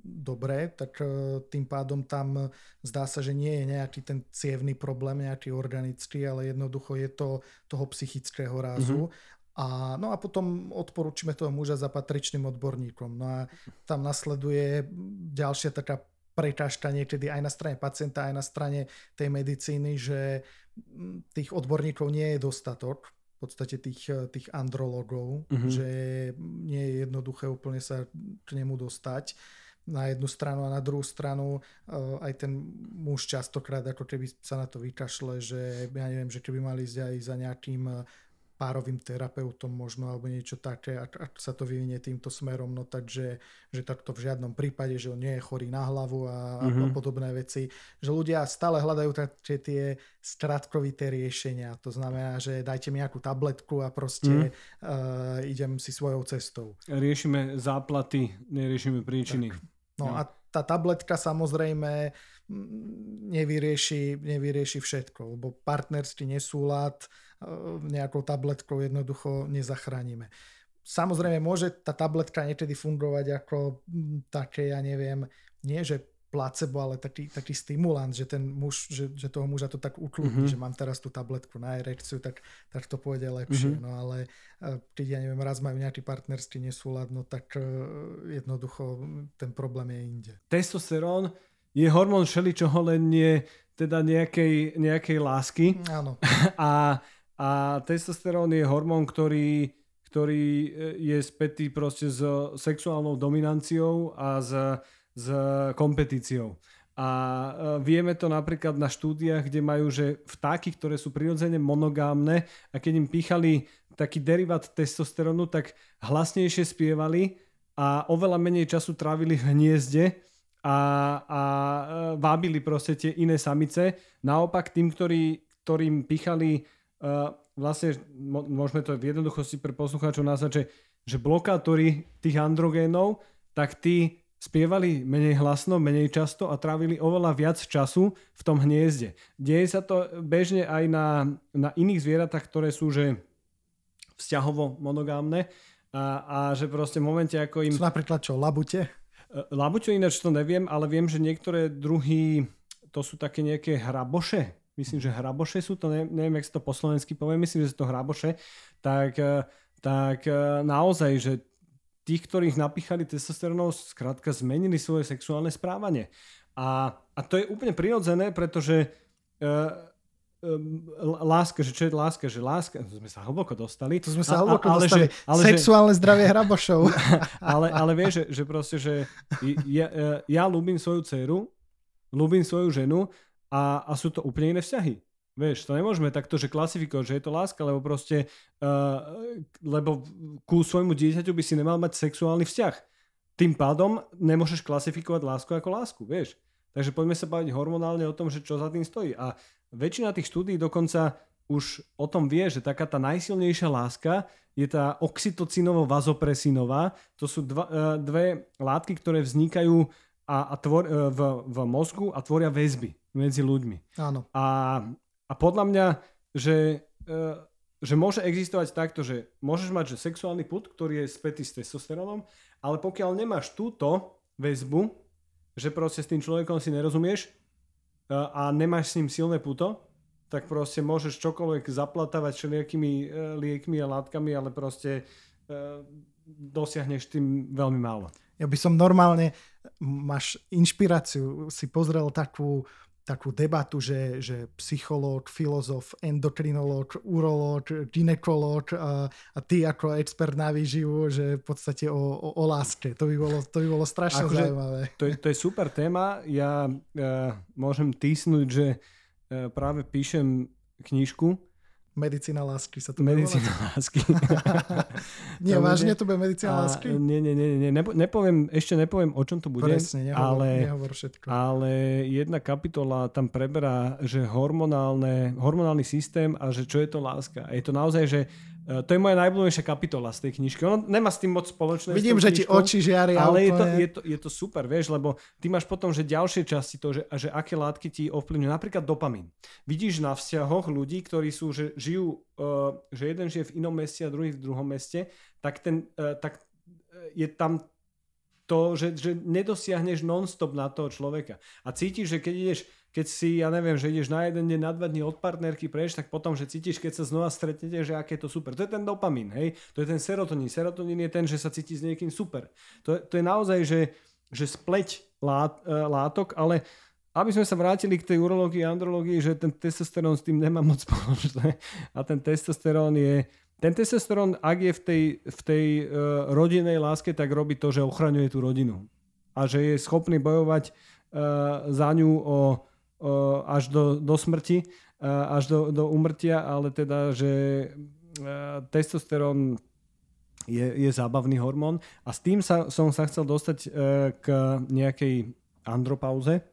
dobre, tak uh, tým pádom tam zdá sa, že nie je nejaký ten cievný problém, nejaký organický, ale jednoducho je to toho psychického rázu. Uh-huh. A, no a potom odporúčime toho muža za patričným odborníkom. No a tam nasleduje ďalšia taká prekážka niekedy aj na strane pacienta, aj na strane tej medicíny, že mm, tých odborníkov nie je dostatok, v podstate tých, tých andrologov, mm-hmm. že nie je jednoduché úplne sa k nemu dostať na jednu stranu a na druhú stranu uh, aj ten muž častokrát ako keby sa na to vykašle, že ja neviem, že keby mali ísť aj za nejakým párovým terapeutom možno alebo niečo také, ak, ak sa to vyvinie týmto smerom, no takže že takto v žiadnom prípade, že on nie je chorý na hlavu a, mm-hmm. a mhm. podobné veci, že ľudia stále hľadajú také tie skratkovité riešenia, to znamená, že dajte mi nejakú tabletku a proste mm. uh, idem si svojou cestou. Riešime záplaty, neriešime príčiny. Tak. No, no a tá tabletka samozrejme nevyrieši, nevyrieši všetko, lebo partnerský nesúlad nejakou tabletkou jednoducho nezachránime. Samozrejme, môže tá tabletka niekedy fungovať ako také, ja neviem, nie že placebo, ale taký, taký stimulant, že ten muž, že, že toho muža to tak ukludní, mm-hmm. že mám teraz tú tabletku na erekciu, tak, tak to pôjde lepšie. Mm-hmm. No ale e, keď ja neviem, raz majú nejaký partnerský nesúlad, no tak e, jednoducho ten problém je inde. Testosterón je hormón všeličoho, len nie teda nejakej, nejakej lásky. Áno. A, a testosterón je hormón, ktorý, ktorý e, je spätý proste s sexuálnou dominanciou a s, s kompetíciou. A e, vieme to napríklad na štúdiách, kde majú, že vtáky, ktoré sú prirodzene monogámne a keď im píchali taký derivát testosterónu, tak hlasnejšie spievali a oveľa menej času trávili v hniezde a, a e, vábili proste tie iné samice. Naopak tým, ktorí, ktorým pichali vlastne, môžeme to v jednoduchosti pre poslucháčov nazvať, že, že blokátory tých androgénov, tak tí spievali menej hlasno, menej často a trávili oveľa viac času v tom hniezde. Deje sa to bežne aj na, na iných zvieratách, ktoré sú že vzťahovo monogámne a, a že proste v momente, ako im... Sú napríklad čo, labute? E, labute ináč to neviem, ale viem, že niektoré druhy, to sú také nejaké hraboše, myslím, že hraboše sú to, neviem, neviem jak sa to po slovensky povie, myslím, že sú to hraboše, tak, e, tak e, naozaj, že tých, ktorých napíchali testosterónov, skrátka zmenili svoje sexuálne správanie. A, a to je úplne prirodzené, pretože uh, láska, že čo je láska, že láska, to sme sa hlboko dostali. To sme sa hlboko ale, dostali. Že, ale, Sexuálne že, zdravie hrabošov. ale, ale vieš, že, že proste, že ja, ja ľúbim svoju dceru, ľúbim svoju ženu a, a sú to úplne iné vzťahy. Vieš, to nemôžeme takto, že klasifikovať, že je to láska, lebo proste, uh, lebo ku svojmu dieťaťu by si nemal mať sexuálny vzťah. Tým pádom nemôžeš klasifikovať lásku ako lásku, vieš. Takže poďme sa baviť hormonálne o tom, že čo za tým stojí. A väčšina tých štúdí dokonca už o tom vie, že taká tá najsilnejšia láska je tá oxytocinovo-vazopresinová. To sú dva, uh, dve látky, ktoré vznikajú a, a tvor, uh, v, v mozgu a tvoria väzby medzi ľuďmi. Áno. A a podľa mňa, že, e, že môže existovať takto, že môžeš mať že sexuálny put, ktorý je spätý s testosterónom, ale pokiaľ nemáš túto väzbu, že proste s tým človekom si nerozumieš e, a nemáš s ním silné puto, tak proste môžeš čokoľvek zaplatávať všelijakými e, liekmi a látkami, ale proste dosiahneš tým veľmi málo. Ja by som normálne, máš inšpiráciu, si pozrel takú takú debatu, že, že psychológ, filozof, endokrinológ, urológ, ginekológ a, a ty ako expert na výživu, že v podstate o, o, o láske. To by bolo, to by bolo strašne akože, zaujímavé. To je, to je super téma. Ja uh, môžem týsnuť, že uh, práve píšem knižku, Medicína lásky sa to Medicína lásky. nie, vážne to bude medicína lásky? Nie, nie, nie, nie. Nepo, nepoviem, ešte nepoviem, o čom to bude. Presne, nehovor, ale, nehovor všetko. Ale jedna kapitola tam preberá, že hormonálne, hormonálny systém a že čo je to láska. A je to naozaj, že to je moja najblúbenejšia kapitola z tej knižky. Ono nemá s tým moc spoločné. Vidím, že ti oči žiaria. Ale je to, je, to, je to super, vieš, lebo ty máš potom, že ďalšie časti to, že, že aké látky ti ovplyvňujú. Napríklad dopamín. Vidíš na vzťahoch ľudí, ktorí sú, že žijú, uh, že jeden žije v inom meste a druhý v druhom meste, tak, ten, uh, tak je tam to, že, že nedosiahneš non-stop na toho človeka. A cítiš, že keď ideš keď si, ja neviem, že ideš na jeden deň, na dva dní od partnerky prejsť, tak potom, že cítiš, keď sa znova stretnete, že aké je to super. To je ten dopamín, hej? To je ten serotonín. Serotonín je ten, že sa cíti s niekým super. To, to je naozaj, že, že spleť lát, e, látok, ale aby sme sa vrátili k tej urológii a andrológii, že ten testosterón s tým nemá moc spoločné. A ten testosterón je, ten testosterón, ak je v tej, v tej uh, rodinej láske, tak robí to, že ochraňuje tú rodinu. A že je schopný bojovať uh, za ňu o, až do, do smrti, až do, do umrtia, ale teda, že testosterón je, je zábavný hormón. A s tým sa, som sa chcel dostať e, k nejakej andropauze,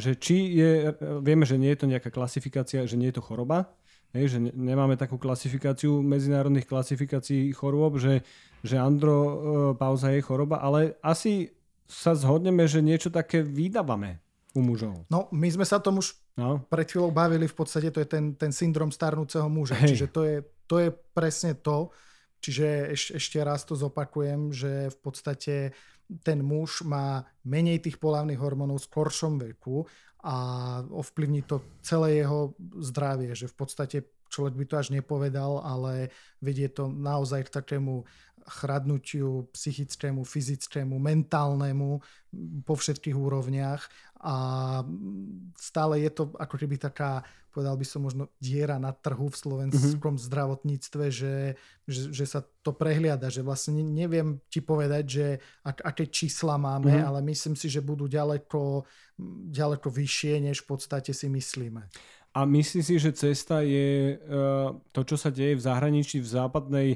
že či je, vieme, že nie je to nejaká klasifikácia, že nie je to choroba, hej, že nemáme takú klasifikáciu medzinárodných klasifikácií chorôb, že, že andropauza je choroba, ale asi sa zhodneme, že niečo také vydávame u mužov. No, my sme sa tom už no. pred chvíľou bavili, v podstate to je ten, ten syndrom starnúceho muža. Hej. Čiže to je, to je presne to. Čiže eš, ešte raz to zopakujem, že v podstate ten muž má menej tých polavných hormónov v skoršom veku a ovplyvní to celé jeho zdravie, že v podstate človek by to až nepovedal, ale vedie to naozaj k takému chradnutiu psychickému, fyzickému, mentálnemu po všetkých úrovniach a stále je to ako keby taká, povedal by som možno diera na trhu v slovenskom mm-hmm. zdravotníctve, že, že, že sa to prehliada, že vlastne neviem ti povedať, že ak, aké čísla máme, mm-hmm. ale myslím si, že budú ďaleko, ďaleko vyššie, než v podstate si myslíme. A myslíš si, že cesta je uh, to, čo sa deje v zahraničí, v západnej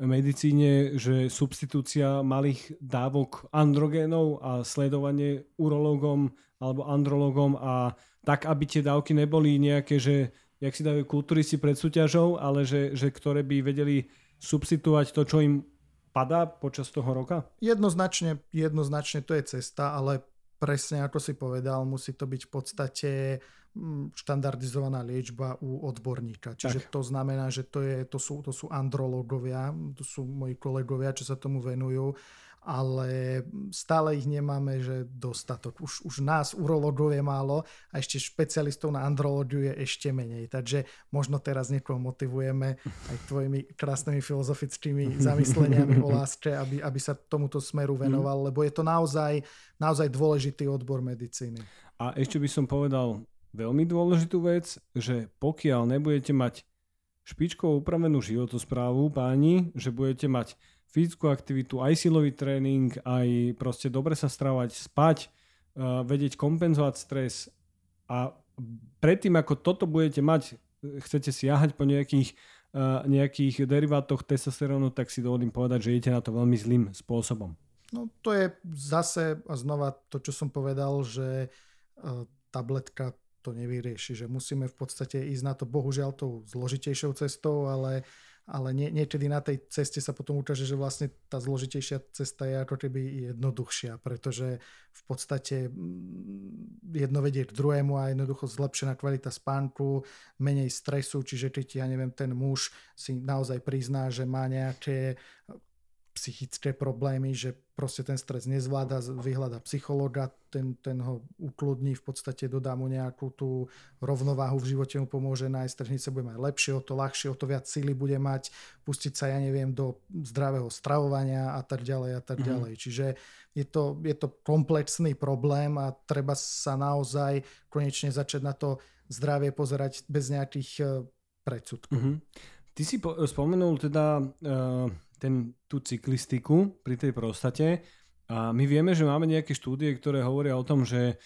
medicíne, že substitúcia malých dávok androgénov a sledovanie urológom alebo andrologom a tak, aby tie dávky neboli nejaké, že jak si dajú kulturisti pred súťažou, ale že, že ktoré by vedeli substituovať to, čo im padá počas toho roka? Jednoznačne, jednoznačne to je cesta, ale presne ako si povedal, musí to byť v podstate Mm, štandardizovaná liečba u odborníka. Čiže tak. to znamená, že to, je, to, sú, to sú andrológovia, to sú moji kolegovia, čo sa tomu venujú, ale stále ich nemáme, že dostatok. Už, už nás, urológov je málo a ešte špecialistov na andrológiu je ešte menej. Takže možno teraz niekoho motivujeme aj tvojimi krásnymi filozofickými zamysleniami o láske, aby, aby sa tomuto smeru mhm. venoval, lebo je to naozaj, naozaj dôležitý odbor medicíny. A ešte by som povedal, veľmi dôležitú vec, že pokiaľ nebudete mať špičkovo upravenú životosprávu, páni, že budete mať fyzickú aktivitu, aj silový tréning, aj proste dobre sa stravať, spať, uh, vedieť kompenzovať stres a predtým, ako toto budete mať, chcete siahať po nejakých, uh, nejakých derivátoch testosterónu, tak si dovolím povedať, že idete na to veľmi zlým spôsobom. No to je zase a znova to, čo som povedal, že tabletka to nevyrieši, že musíme v podstate ísť na to bohužiaľ tou zložitejšou cestou, ale, ale nie, niekedy na tej ceste sa potom ukáže, že vlastne tá zložitejšia cesta je ako keby jednoduchšia, pretože v podstate mm, jedno vedie k druhému a jednoducho zlepšená kvalita spánku, menej stresu, čiže keď ja neviem, ten muž si naozaj prizná, že má nejaké psychické problémy, že proste ten stres nezvláda, vyhľada psychologa, ten, ten ho ukludní, v podstate dodá mu nejakú tú rovnováhu v živote, mu pomôže nájsť, tržnice bude mať lepšie, o to ľahšie, o to viac síly bude mať, pustiť sa, ja neviem, do zdravého stravovania a tak ďalej a tak mm. ďalej. Čiže je to, je to komplexný problém a treba sa naozaj konečne začať na to zdravie pozerať bez nejakých eh, predsudkov. Mm-hmm. Ty si po, spomenul teda uh ten, tú cyklistiku pri tej prostate. A my vieme, že máme nejaké štúdie, ktoré hovoria o tom, že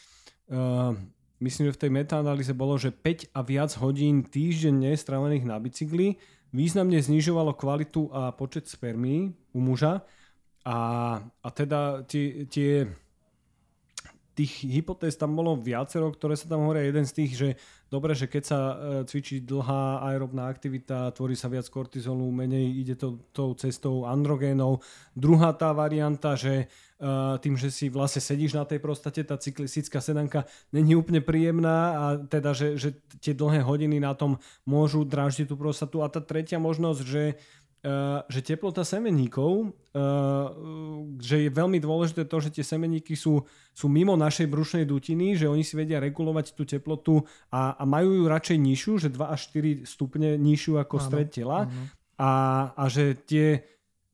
uh, myslím, že v tej metaanalýze bolo, že 5 a viac hodín týždenne strávených na bicykli významne znižovalo kvalitu a počet spermí u muža. A, a teda tie, tie tých hypotéz tam bolo viacero, ktoré sa tam hovoria. Jeden z tých, že dobre, že keď sa e, cvičí dlhá aerobná aktivita, tvorí sa viac kortizolu, menej ide to tou cestou androgénov. Druhá tá varianta, že e, tým, že si vlastne sedíš na tej prostate, tá cyklistická sedanka není úplne príjemná a teda, že, že tie dlhé hodiny na tom môžu dráždiť tú prostatu. A tá tretia možnosť, že že teplota semeníkov, eh, že je veľmi dôležité to, že tie semeníky sú, sú mimo našej brušnej dutiny, že oni si vedia regulovať tú teplotu a, a majú ju radšej nižšiu, že 2 až 4 stupne nižšiu ako áno, stred tela. A, a že tie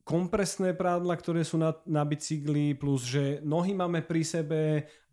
kompresné prádla, ktoré sú na, na bicykli, plus že nohy máme pri sebe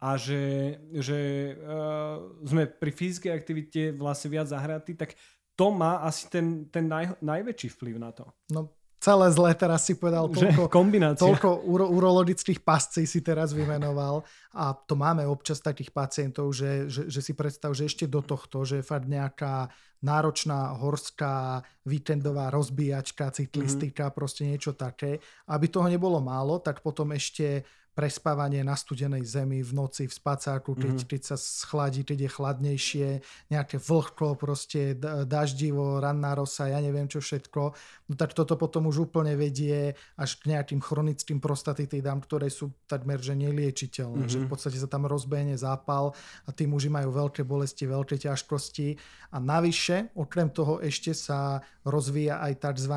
a že, že uh, sme pri fyzickej aktivite vlastne viac zahratí, tak to má asi ten, ten naj, najväčší vplyv na to. No celé zlé teraz si povedal, toľko, toľko uro, urologických pascí si teraz vymenoval a to máme občas takých pacientov, že, že, že si predstav, že ešte do tohto, že je fakt nejaká náročná horská víkendová rozbíjačka, cyklistika, mm-hmm. proste niečo také. Aby toho nebolo málo, tak potom ešte prespávanie na studenej zemi v noci v spacáku, keď, mm-hmm. keď sa schladí, keď je chladnejšie, nejaké vlhko, proste daždivo, ranná rosa, ja neviem čo všetko, no tak toto potom už úplne vedie až k nejakým chronickým prostatitidám, ktoré sú takmer že neliečiteľné, mm-hmm. že v podstate sa tam rozbehne zápal a tí muži majú veľké bolesti, veľké ťažkosti a navyše, okrem toho ešte sa rozvíja aj tzv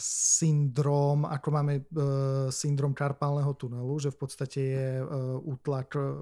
syndrom, ako máme uh, syndrom karpálneho tunelu, že v podstate je uh, útlak uh,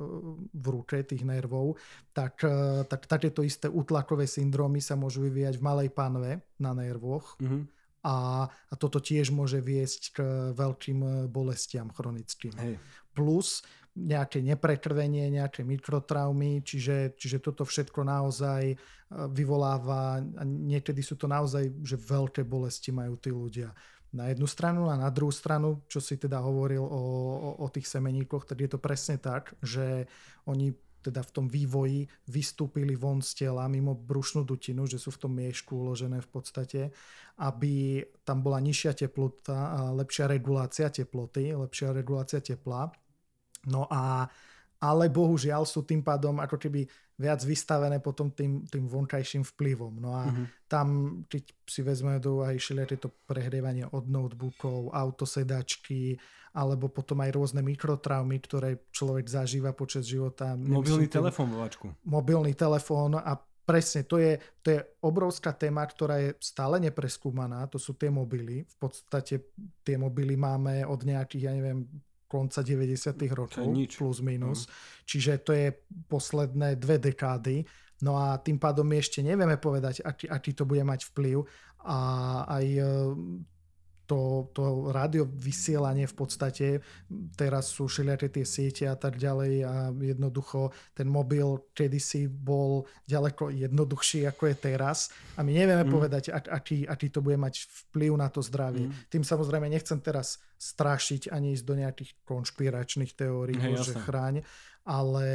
v ruke tých nervov, tak, uh, tak takéto isté útlakové syndromy sa môžu vyvíjať v malej panve na nervoch. Mm-hmm. a, a toto tiež môže viesť k veľkým bolestiam chronickým. Hej. Plus nejaké neprekrvenie, nejaké mikrotraumy, čiže, čiže toto všetko naozaj e, vyvoláva a niekedy sú to naozaj, že veľké bolesti majú tí ľudia na jednu stranu a na druhú stranu, čo si teda hovoril o, o, o tých semeníkoch, tak je to presne tak, že oni teda v tom vývoji vystúpili von z tela mimo brušnú dutinu, že sú v tom miešku uložené v podstate, aby tam bola nižšia teplota a lepšia regulácia teploty, lepšia regulácia tepla. No a ale bohužiaľ sú tým pádom ako keby viac vystavené potom tým, tým vonkajším vplyvom. No a mm-hmm. tam, keď si vezmeme do úvahy tieto prehrievanie od notebookov, autosedačky, alebo potom aj rôzne mikrotraumy, ktoré človek zažíva počas života. Mobilný telefón, vovačku. Mobilný telefón a presne, to je, to je obrovská téma, ktorá je stále nepreskúmaná, to sú tie mobily. V podstate tie mobily máme od nejakých, ja neviem, konca 90. rokov, plus minus. Mm. Čiže to je posledné dve dekády. No a tým pádom my ešte nevieme povedať, aký, aký to bude mať vplyv. A aj to, to rádio vysielanie v podstate, teraz sú všelijaké tie siete a tak ďalej a jednoducho ten mobil kedysi bol ďaleko jednoduchší ako je teraz a my nevieme mm. povedať, aký, aký to bude mať vplyv na to zdravie. Mm. Tým samozrejme nechcem teraz strašiť ani ísť do nejakých konšpiračných teórií, hey, že chráň, ale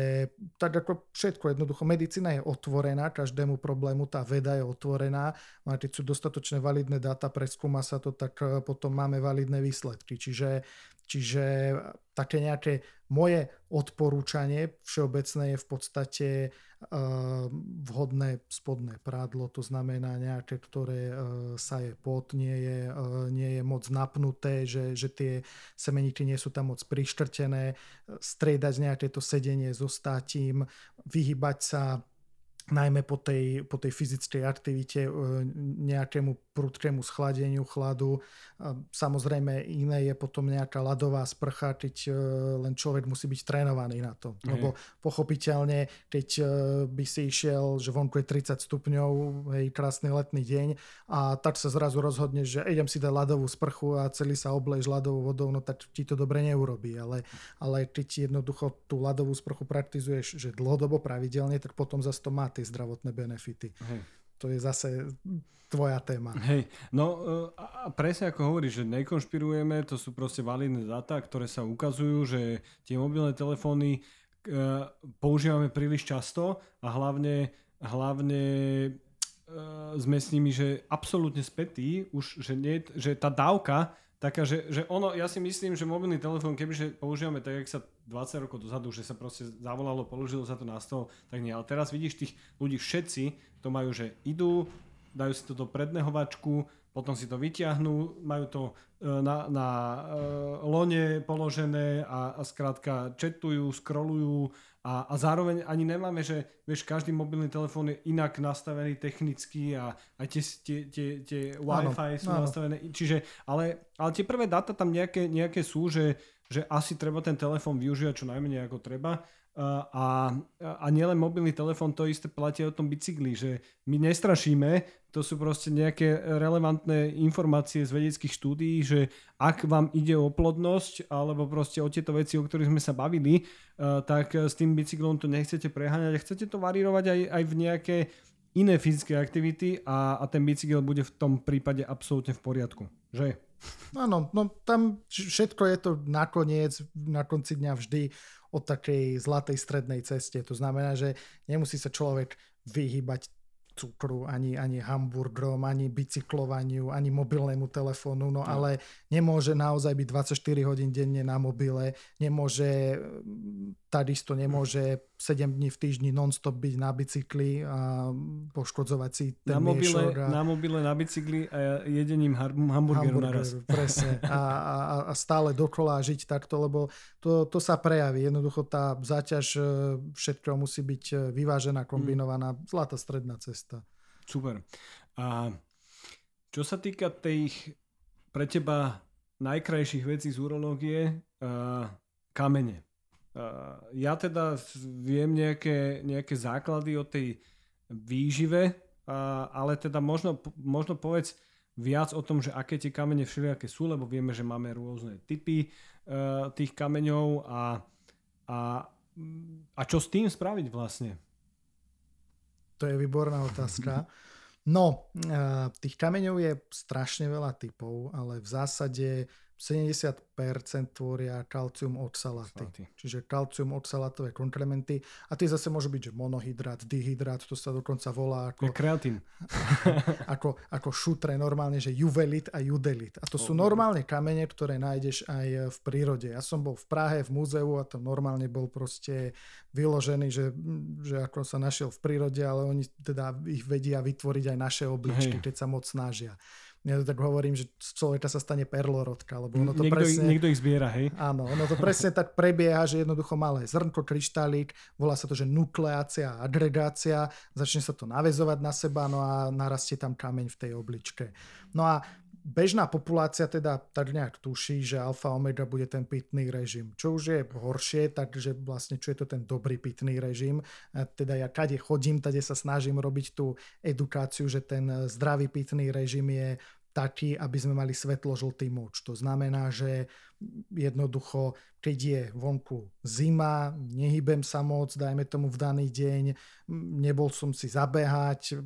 tak ako všetko, jednoducho medicína je otvorená, každému problému tá veda je otvorená, a keď sú dostatočne validné dáta, preskúma sa to, tak eh, potom máme validné výsledky. Čiže Čiže také nejaké moje odporúčanie všeobecné je v podstate uh, vhodné spodné prádlo, to znamená nejaké, ktoré uh, sa je pot, nie je, uh, nie je moc napnuté, že, že tie semeníky nie sú tam moc prištrtené, striedať nejaké to sedenie so státím, vyhybať sa najmä po tej, po tej fyzickej aktivite nejakému prudkému schladeniu chladu. Samozrejme iné je potom nejaká ľadová sprcha, keď e, len človek musí byť trénovaný na to. Hej. Lebo pochopiteľne, keď e, by si išiel, že vonku je 30 stupňov, hej, krásny letný deň a tak sa zrazu rozhodne, že idem si dať ľadovú sprchu a celý sa obleješ ľadovou vodou, no tak ti to dobre neurobí. Ale, ale keď jednoducho tú ľadovú sprchu praktizuješ že dlhodobo pravidelne, tak potom zase to má tie zdravotné benefity. Hej to je zase tvoja téma. Hej, no e, a presne ako hovoríš, že nekonšpirujeme, to sú proste validné dáta, ktoré sa ukazujú, že tie mobilné telefóny e, používame príliš často a hlavne, hlavne e, sme s nimi, že absolútne spätí, už, že, nie, že tá dávka taká, že, že ono, ja si myslím, že mobilný telefón, kebyže používame tak, jak sa 20 rokov dozadu, že sa proste zavolalo, položilo sa to na stôl, tak nie. Ale teraz vidíš tých ľudí všetci, to majú, že idú, dajú si to do prednehovačku, potom si to vyťahnú, majú to e, na, na e, lone položené a, a skrátka četujú, scrollujú a, a zároveň ani nemáme, že vieš, každý mobilný telefón je inak nastavený technicky a aj tie, tie, tie, tie Wi-Fi áno, sú áno. nastavené. Čiže, ale, ale tie prvé dáta tam nejaké, nejaké sú, že, že asi treba ten telefón využívať čo najmenej ako treba a, a nielen mobilný telefón, to isté platí o tom bicykli, že my nestrašíme, to sú proste nejaké relevantné informácie z vedeckých štúdií, že ak vám ide o plodnosť alebo proste o tieto veci, o ktorých sme sa bavili, tak s tým bicyklom to nechcete preháňať a chcete to varírovať aj, aj v nejaké iné fyzické aktivity a, a ten bicykel bude v tom prípade absolútne v poriadku. Že? Áno, no tam všetko je to nakoniec, na konci dňa vždy o takej zlatej strednej ceste. To znamená, že nemusí sa človek vyhybať cukru, ani, ani hamburgerom, ani bicyklovaniu, ani mobilnému telefónu, no, no ale nemôže naozaj byť 24 hodín denne na mobile, nemôže, takisto nemôže 7 dní v týždni non-stop byť na bicykli a poškodzovať si ten na mobile, a... na mobile, na bicykli a jedením hamburgeru Hamburger, naraz. Presne. A, a, a stále dokola žiť takto, lebo to, to sa prejaví. Jednoducho tá záťaž e, všetko musí byť e, vyvážená, kombinovaná. Zlatá stredná cesta. Super. A čo sa týka tých pre teba najkrajších vecí z urológie, uh, kamene. Uh, ja teda viem nejaké, nejaké základy o tej výžive, uh, ale teda možno, možno povedz, viac o tom, že aké tie kamene všelijaké sú, lebo vieme, že máme rôzne typy uh, tých kameňov a, a, a čo s tým spraviť vlastne? To je výborná otázka. No, tých kameňov je strašne veľa typov, ale v zásade 70% tvoria kalcium oxalaty. Salaty. Čiže kalcium oxalatové komplementy. A tie zase môžu byť, že monohydrát, dihydrát, to sa dokonca volá ako... kreatín. ako, ako šutre normálne, že juvelit a judelit. A to sú normálne kamene, ktoré nájdeš aj v prírode. Ja som bol v Prahe v múzeu a to normálne bol proste vyložený, že, že ako sa našiel v prírode, ale oni teda ich vedia vytvoriť aj naše obličky, Hej. keď sa moc snažia ja tak hovorím, že z človeka sa stane perlorodka, lebo ono to niekto, presne... Niekto ich zbiera, hej? Áno, ono to presne tak prebieha, že jednoducho malé zrnko, kryštálík, volá sa to, že nukleácia agregácia, začne sa to navezovať na seba, no a narastie tam kameň v tej obličke. No a bežná populácia teda tak nejak tuší, že alfa omega bude ten pitný režim. Čo už je horšie, takže vlastne čo je to ten dobrý pitný režim. Teda ja kade chodím, tade sa snažím robiť tú edukáciu, že ten zdravý pitný režim je taký, aby sme mali svetlo-žltý moč. To znamená, že jednoducho, keď je vonku zima, nehybem sa moc, dajme tomu v daný deň, nebol som si zabehať,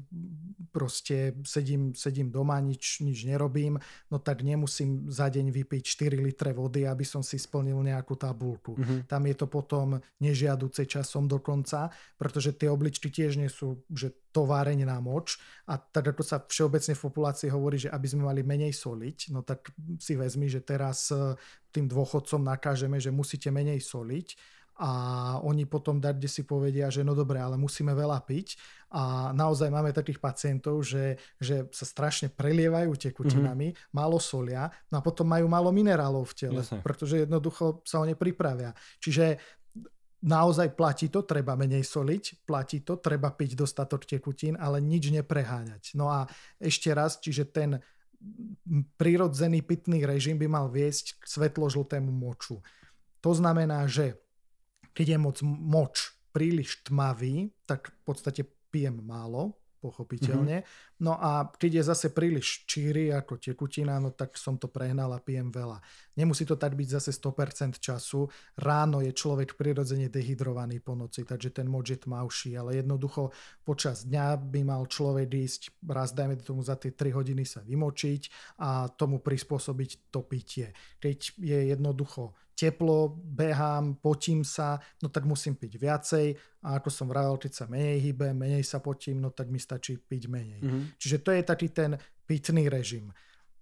proste sedím, sedím doma, nič, nič nerobím, no tak nemusím za deň vypiť 4 litre vody, aby som si splnil nejakú tabulku. Mm-hmm. Tam je to potom nežiaduce časom dokonca, pretože tie obličky tiež nie sú, že továreň na moč a tak ako sa všeobecne v populácii hovorí, že aby sme mali menej soliť, no tak si vezmi, že teraz tým dôchodcom nakážeme, že musíte menej soliť a oni potom dať, kde si povedia, že no dobre, ale musíme veľa piť a naozaj máme takých pacientov, že, že sa strašne prelievajú tekutinami, mm-hmm. málo solia, no a potom majú málo minerálov v tele, Jasne. pretože jednoducho sa o ne pripravia. Čiže naozaj platí to, treba menej soliť, platí to, treba piť dostatok tekutín, ale nič nepreháňať. No a ešte raz, čiže ten prirodzený pitný režim by mal viesť k svetlo-žltému moču. To znamená, že keď je moc moč príliš tmavý, tak v podstate pijem málo, pochopiteľne. Mm-hmm. No a keď je zase príliš číry ako tekutina, no tak som to prehnal a pijem veľa. Nemusí to tak byť zase 100% času. Ráno je človek prirodzene dehydrovaný po noci, takže ten moč je tmavší, ale jednoducho počas dňa by mal človek ísť raz, dajme tomu za tie 3 hodiny sa vymočiť a tomu prispôsobiť to pitie. Keď je jednoducho teplo, behám, potím sa, no tak musím piť viacej a ako som vravel, keď sa menej hýbe, menej sa potím, no tak mi stačí piť menej. Mm-hmm. Čiže to je taký ten pitný režim.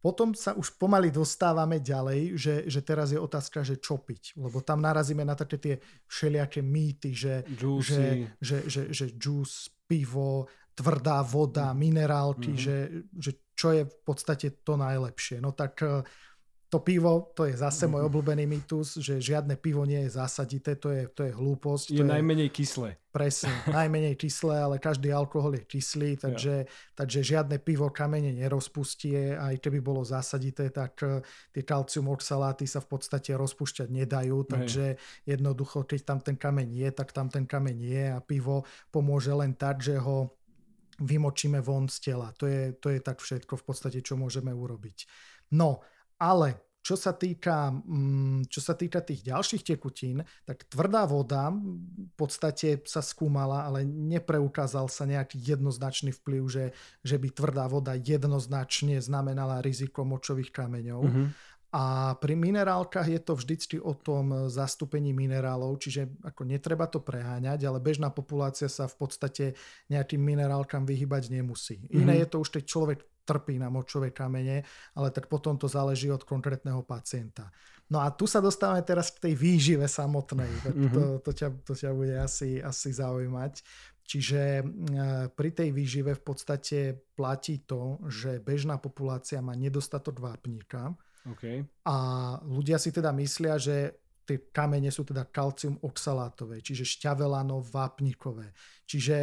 Potom sa už pomaly dostávame ďalej, že, že teraz je otázka, že čo piť. Lebo tam narazíme na také tie všelijaké mýty, že, že, že, že, že juice, pivo, tvrdá voda, minerálky, mm-hmm. že, že čo je v podstate to najlepšie. No tak to pivo, to je zase môj mhm. obľúbený mýtus, že žiadne pivo nie je zásadité, to je, to je hlúposť. Je, je najmenej kyslé. Presne, najmenej kyslé, ale každý alkohol je kyslý, takže, ja. takže žiadne pivo kamene nerozpustie, aj keby bolo zásadité, tak eh, tie kalcium oxaláty sa v podstate rozpúšťať nedajú, takže Hej. jednoducho, keď tam ten kameň je, tak tam ten kameň je a pivo pomôže len tak, že ho vymočíme von z tela. To je, to je tak všetko v podstate, čo môžeme urobiť. No, ale čo sa týka, mm, čo sa týka tých ďalších tekutín, tak tvrdá voda v podstate sa skúmala, ale nepreukázal sa nejaký jednoznačný vplyv, že, že by tvrdá voda jednoznačne znamenala riziko močových kameňov. Mm-hmm. A pri minerálkach je to vždycky o tom zastúpení minerálov, čiže ako netreba to preháňať, ale bežná populácia sa v podstate nejakým minerálkam vyhybať nemusí. Mm-hmm. Iné je to už, keď človek trpí na močové kamene, ale tak potom to záleží od konkrétneho pacienta. No a tu sa dostávame teraz k tej výžive samotnej. Mm-hmm. To, to, ťa, to ťa bude asi, asi zaujímať. Čiže e, pri tej výžive v podstate platí to, že bežná populácia má nedostatok vápnika. Okay. A ľudia si teda myslia, že tie kamene sú teda kalcium oxalátové, čiže šťavelano vápnikové. Čiže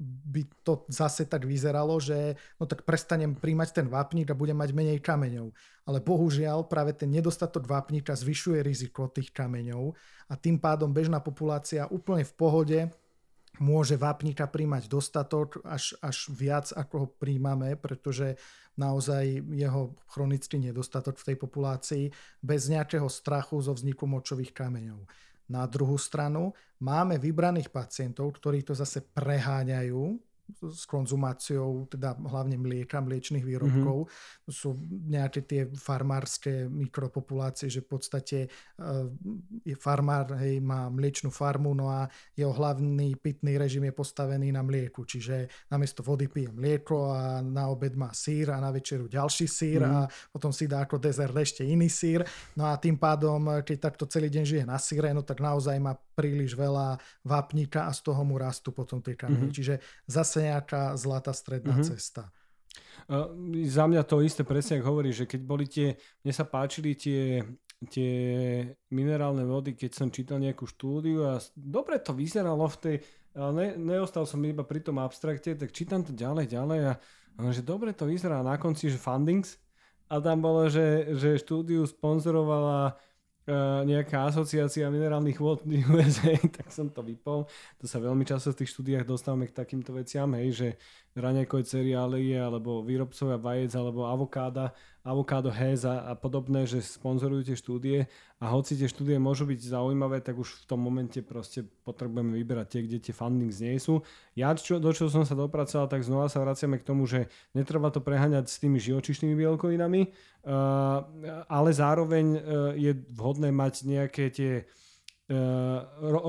by to zase tak vyzeralo, že no tak prestanem príjmať ten vápnik a budem mať menej kameňov. Ale bohužiaľ práve ten nedostatok vápnika zvyšuje riziko tých kameňov a tým pádom bežná populácia úplne v pohode môže vápnika príjmať dostatok, až, až viac ako ho príjmame, pretože naozaj jeho chronický nedostatok v tej populácii bez nejakého strachu zo vzniku močových kameňov. Na druhú stranu. Máme vybraných pacientov, ktorí to zase preháňajú s konzumáciou teda hlavne mlieka, mliečných výrobkov. Mm-hmm. Sú nejaké tie farmárske mikropopulácie, že v podstate je farmár, hej, má mliečnú farmu, no a jeho hlavný pitný režim je postavený na mlieku, čiže namiesto vody pije mlieko a na obed má sír a na večeru ďalší sír mm-hmm. a potom si dá ako dezert ešte iný sír. No a tým pádom, keď takto celý deň žije na síre, no tak naozaj má príliš veľa vápnika a z toho mu rastú potom tie kamene. Mm-hmm. Čiže zase zase nejaká zlatá stredná mm-hmm. cesta. Uh, za mňa to isté presne, ako hovorí, že keď boli tie, mne sa páčili tie, tie minerálne vody, keď som čítal nejakú štúdiu a dobre to vyzeralo v tej, ale ne, neostal som iba pri tom abstrakte, tak čítam to ďalej, ďalej a, a že dobre to vyzerá na konci, že fundings a tam bolo, že, že štúdiu sponzorovala nejaká asociácia minerálnych vod USA, tak som to vypol. To sa veľmi často v tých štúdiách dostávame k takýmto veciam, hej, že raňajkové cereálie, alebo výrobcovia vajec, alebo avokáda, avokádo hez a, podobné, že sponzorujú tie štúdie a hoci tie štúdie môžu byť zaujímavé, tak už v tom momente proste potrebujeme vyberať tie, kde tie fundings nie sú. Ja, čo, do čo som sa dopracoval, tak znova sa vraciame k tomu, že netreba to preháňať s tými živočišnými bielkovinami, ale zároveň uh, je vhodné mať nejaké tie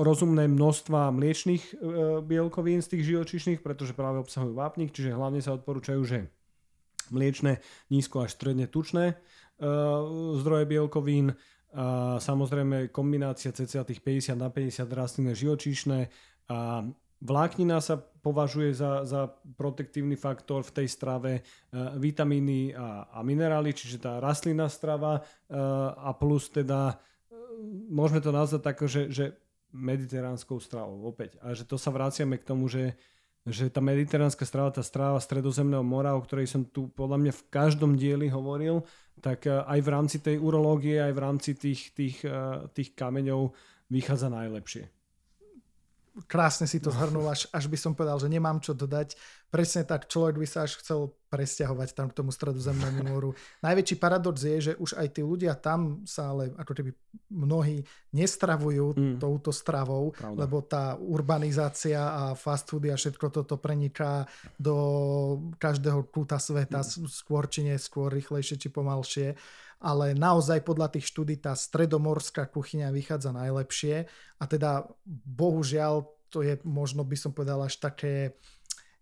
rozumné množstva mliečných bielkovín z tých živočišných, pretože práve obsahujú vápnik, čiže hlavne sa odporúčajú, že mliečne, nízko až stredne tučné zdroje bielkovín, a samozrejme kombinácia cca tých 50 na 50 rastlinné živočíšne a Vláknina sa považuje za, za protektívny faktor v tej strave, vitamíny a, a minerály, čiže tá rastlinná strava a plus teda môžeme to nazvať tak, že, že mediteránskou stravou opäť. A že to sa vraciame k tomu, že, že tá mediteránska strava, tá strava stredozemného mora, o ktorej som tu podľa mňa v každom dieli hovoril, tak eh, aj v rámci tej urológie, aj v rámci tých, tých, eh, tých kameňov vychádza najlepšie krásne si to zhrnul, až, až by som povedal, že nemám čo dodať. Presne tak, človek by sa až chcel presťahovať tam k tomu stredozemnému moru. Najväčší paradox je, že už aj tí ľudia tam sa ale ako keby mnohí nestravujú mm. touto stravou, Pravda. lebo tá urbanizácia a fast foody a všetko toto preniká do každého kúta sveta, mm. skôr či neskôr, rýchlejšie či pomalšie ale naozaj podľa tých štúdí tá stredomorská kuchyňa vychádza najlepšie. A teda bohužiaľ to je možno by som povedal až také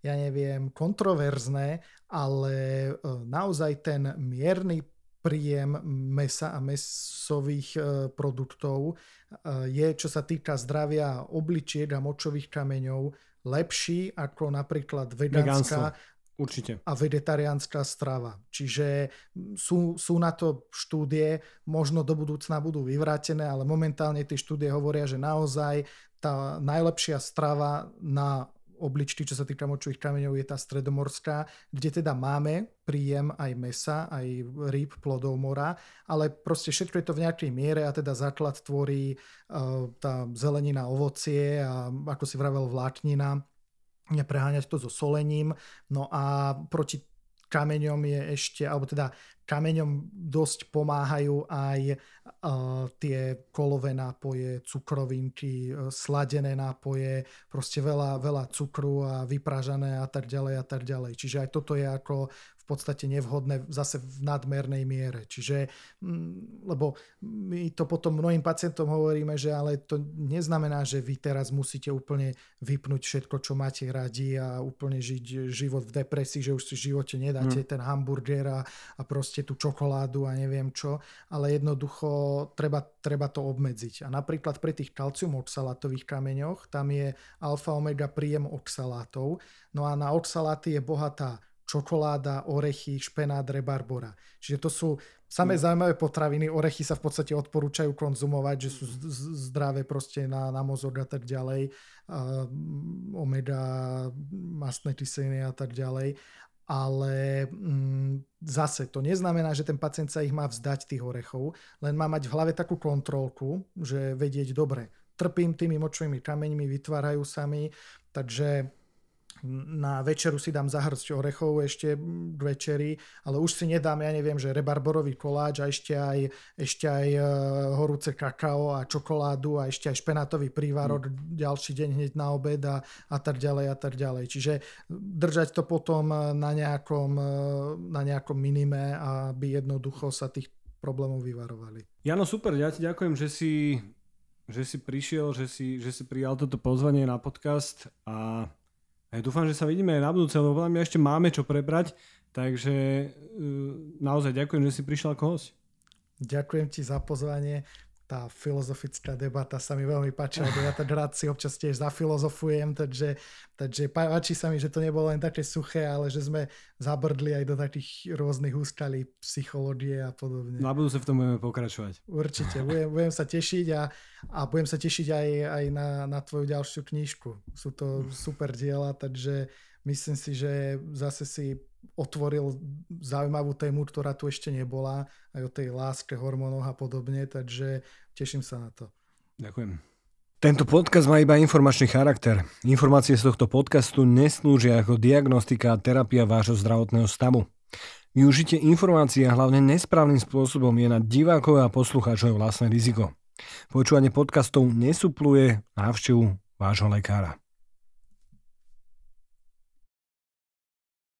ja neviem, kontroverzné, ale e, naozaj ten mierny príjem mesa a mesových e, produktov e, je, čo sa týka zdravia obličiek a močových kameňov, lepší ako napríklad vegánska Určite. a vegetariánska strava. Čiže sú, sú na to štúdie, možno do budúcna budú vyvrátené, ale momentálne tie štúdie hovoria, že naozaj tá najlepšia strava na obličky, čo sa týka močových kameňov, je tá stredomorská, kde teda máme príjem aj mesa, aj rýb, plodov mora, ale proste všetko je to v nejakej miere a teda základ tvorí uh, tá zelenina, ovocie a ako si vravel vláknina nepreháňať to so solením. No a proti kameňom je ešte, alebo teda kameňom dosť pomáhajú aj uh, tie kolové nápoje, cukrovinky, uh, sladené nápoje, proste veľa, veľa cukru a vypražané a tak ďalej a tak ďalej. Čiže aj toto je ako podstate nevhodné zase v nadmernej miere. Čiže, mm, lebo my to potom mnohým pacientom hovoríme, že ale to neznamená, že vy teraz musíte úplne vypnúť všetko, čo máte radi a úplne žiť život v depresii, že už si v živote nedáte hmm. ten hamburger a, a proste tú čokoládu a neviem čo, ale jednoducho treba, treba to obmedziť. A napríklad pri tých kalcium oxalátových kameňoch, tam je alfa-omega príjem oxalátov, no a na oxaláty je bohatá čokoláda, orechy, špenát, rebarbora. Čiže to sú samé mm. zaujímavé potraviny. Orechy sa v podstate odporúčajú konzumovať, že sú zdravé proste na, na mozog a tak ďalej. Uh, omega, mastné kyseliny a tak ďalej. Ale mm, zase to neznamená, že ten pacient sa ich má vzdať tých orechov, len má mať v hlave takú kontrolku, že vedieť dobre, trpím tými močovými kameňmi, vytvárajú sa mi, takže na večeru si dám zahrsť orechov ešte večeri, ale už si nedám, ja neviem, že rebarborový koláč a ešte aj, ešte aj uh, horúce kakao a čokoládu a ešte aj špenátový prívarok mm. ďalší deň hneď na obed a, a tak ďalej a tak ďalej. Čiže držať to potom na nejakom, e, na nejakom minime, aby jednoducho sa tých problémov vyvarovali. Jano, super, ja ti ďakujem, že si že si prišiel, že si, že si prijal toto pozvanie na podcast a ja dúfam, že sa vidíme aj na budúce, lebo my ešte máme čo prebrať, takže e, naozaj ďakujem, že si prišiel ako host. Ďakujem ti za pozvanie tá filozofická debata sa mi veľmi páčila, ja tak rád si občas tiež zafilozofujem, takže, takže páči sa mi, že to nebolo len také suché, ale že sme zabrdli aj do takých rôznych úskalí psychológie a podobne. Na budúce v tom budeme pokračovať. Určite, budem, budem sa tešiť a, a budem sa tešiť aj, aj na, na tvoju ďalšiu knižku. Sú to super diela, takže myslím si, že zase si otvoril zaujímavú tému, ktorá tu ešte nebola, aj o tej láske, hormónoch a podobne, takže teším sa na to. Ďakujem. Tento podcast má iba informačný charakter. Informácie z tohto podcastu neslúžia ako diagnostika a terapia vášho zdravotného stavu. Využitie informácií a hlavne nesprávnym spôsobom je na divákov a poslucháčov vlastné riziko. Počúvanie podcastov nesupluje návštevu vášho lekára.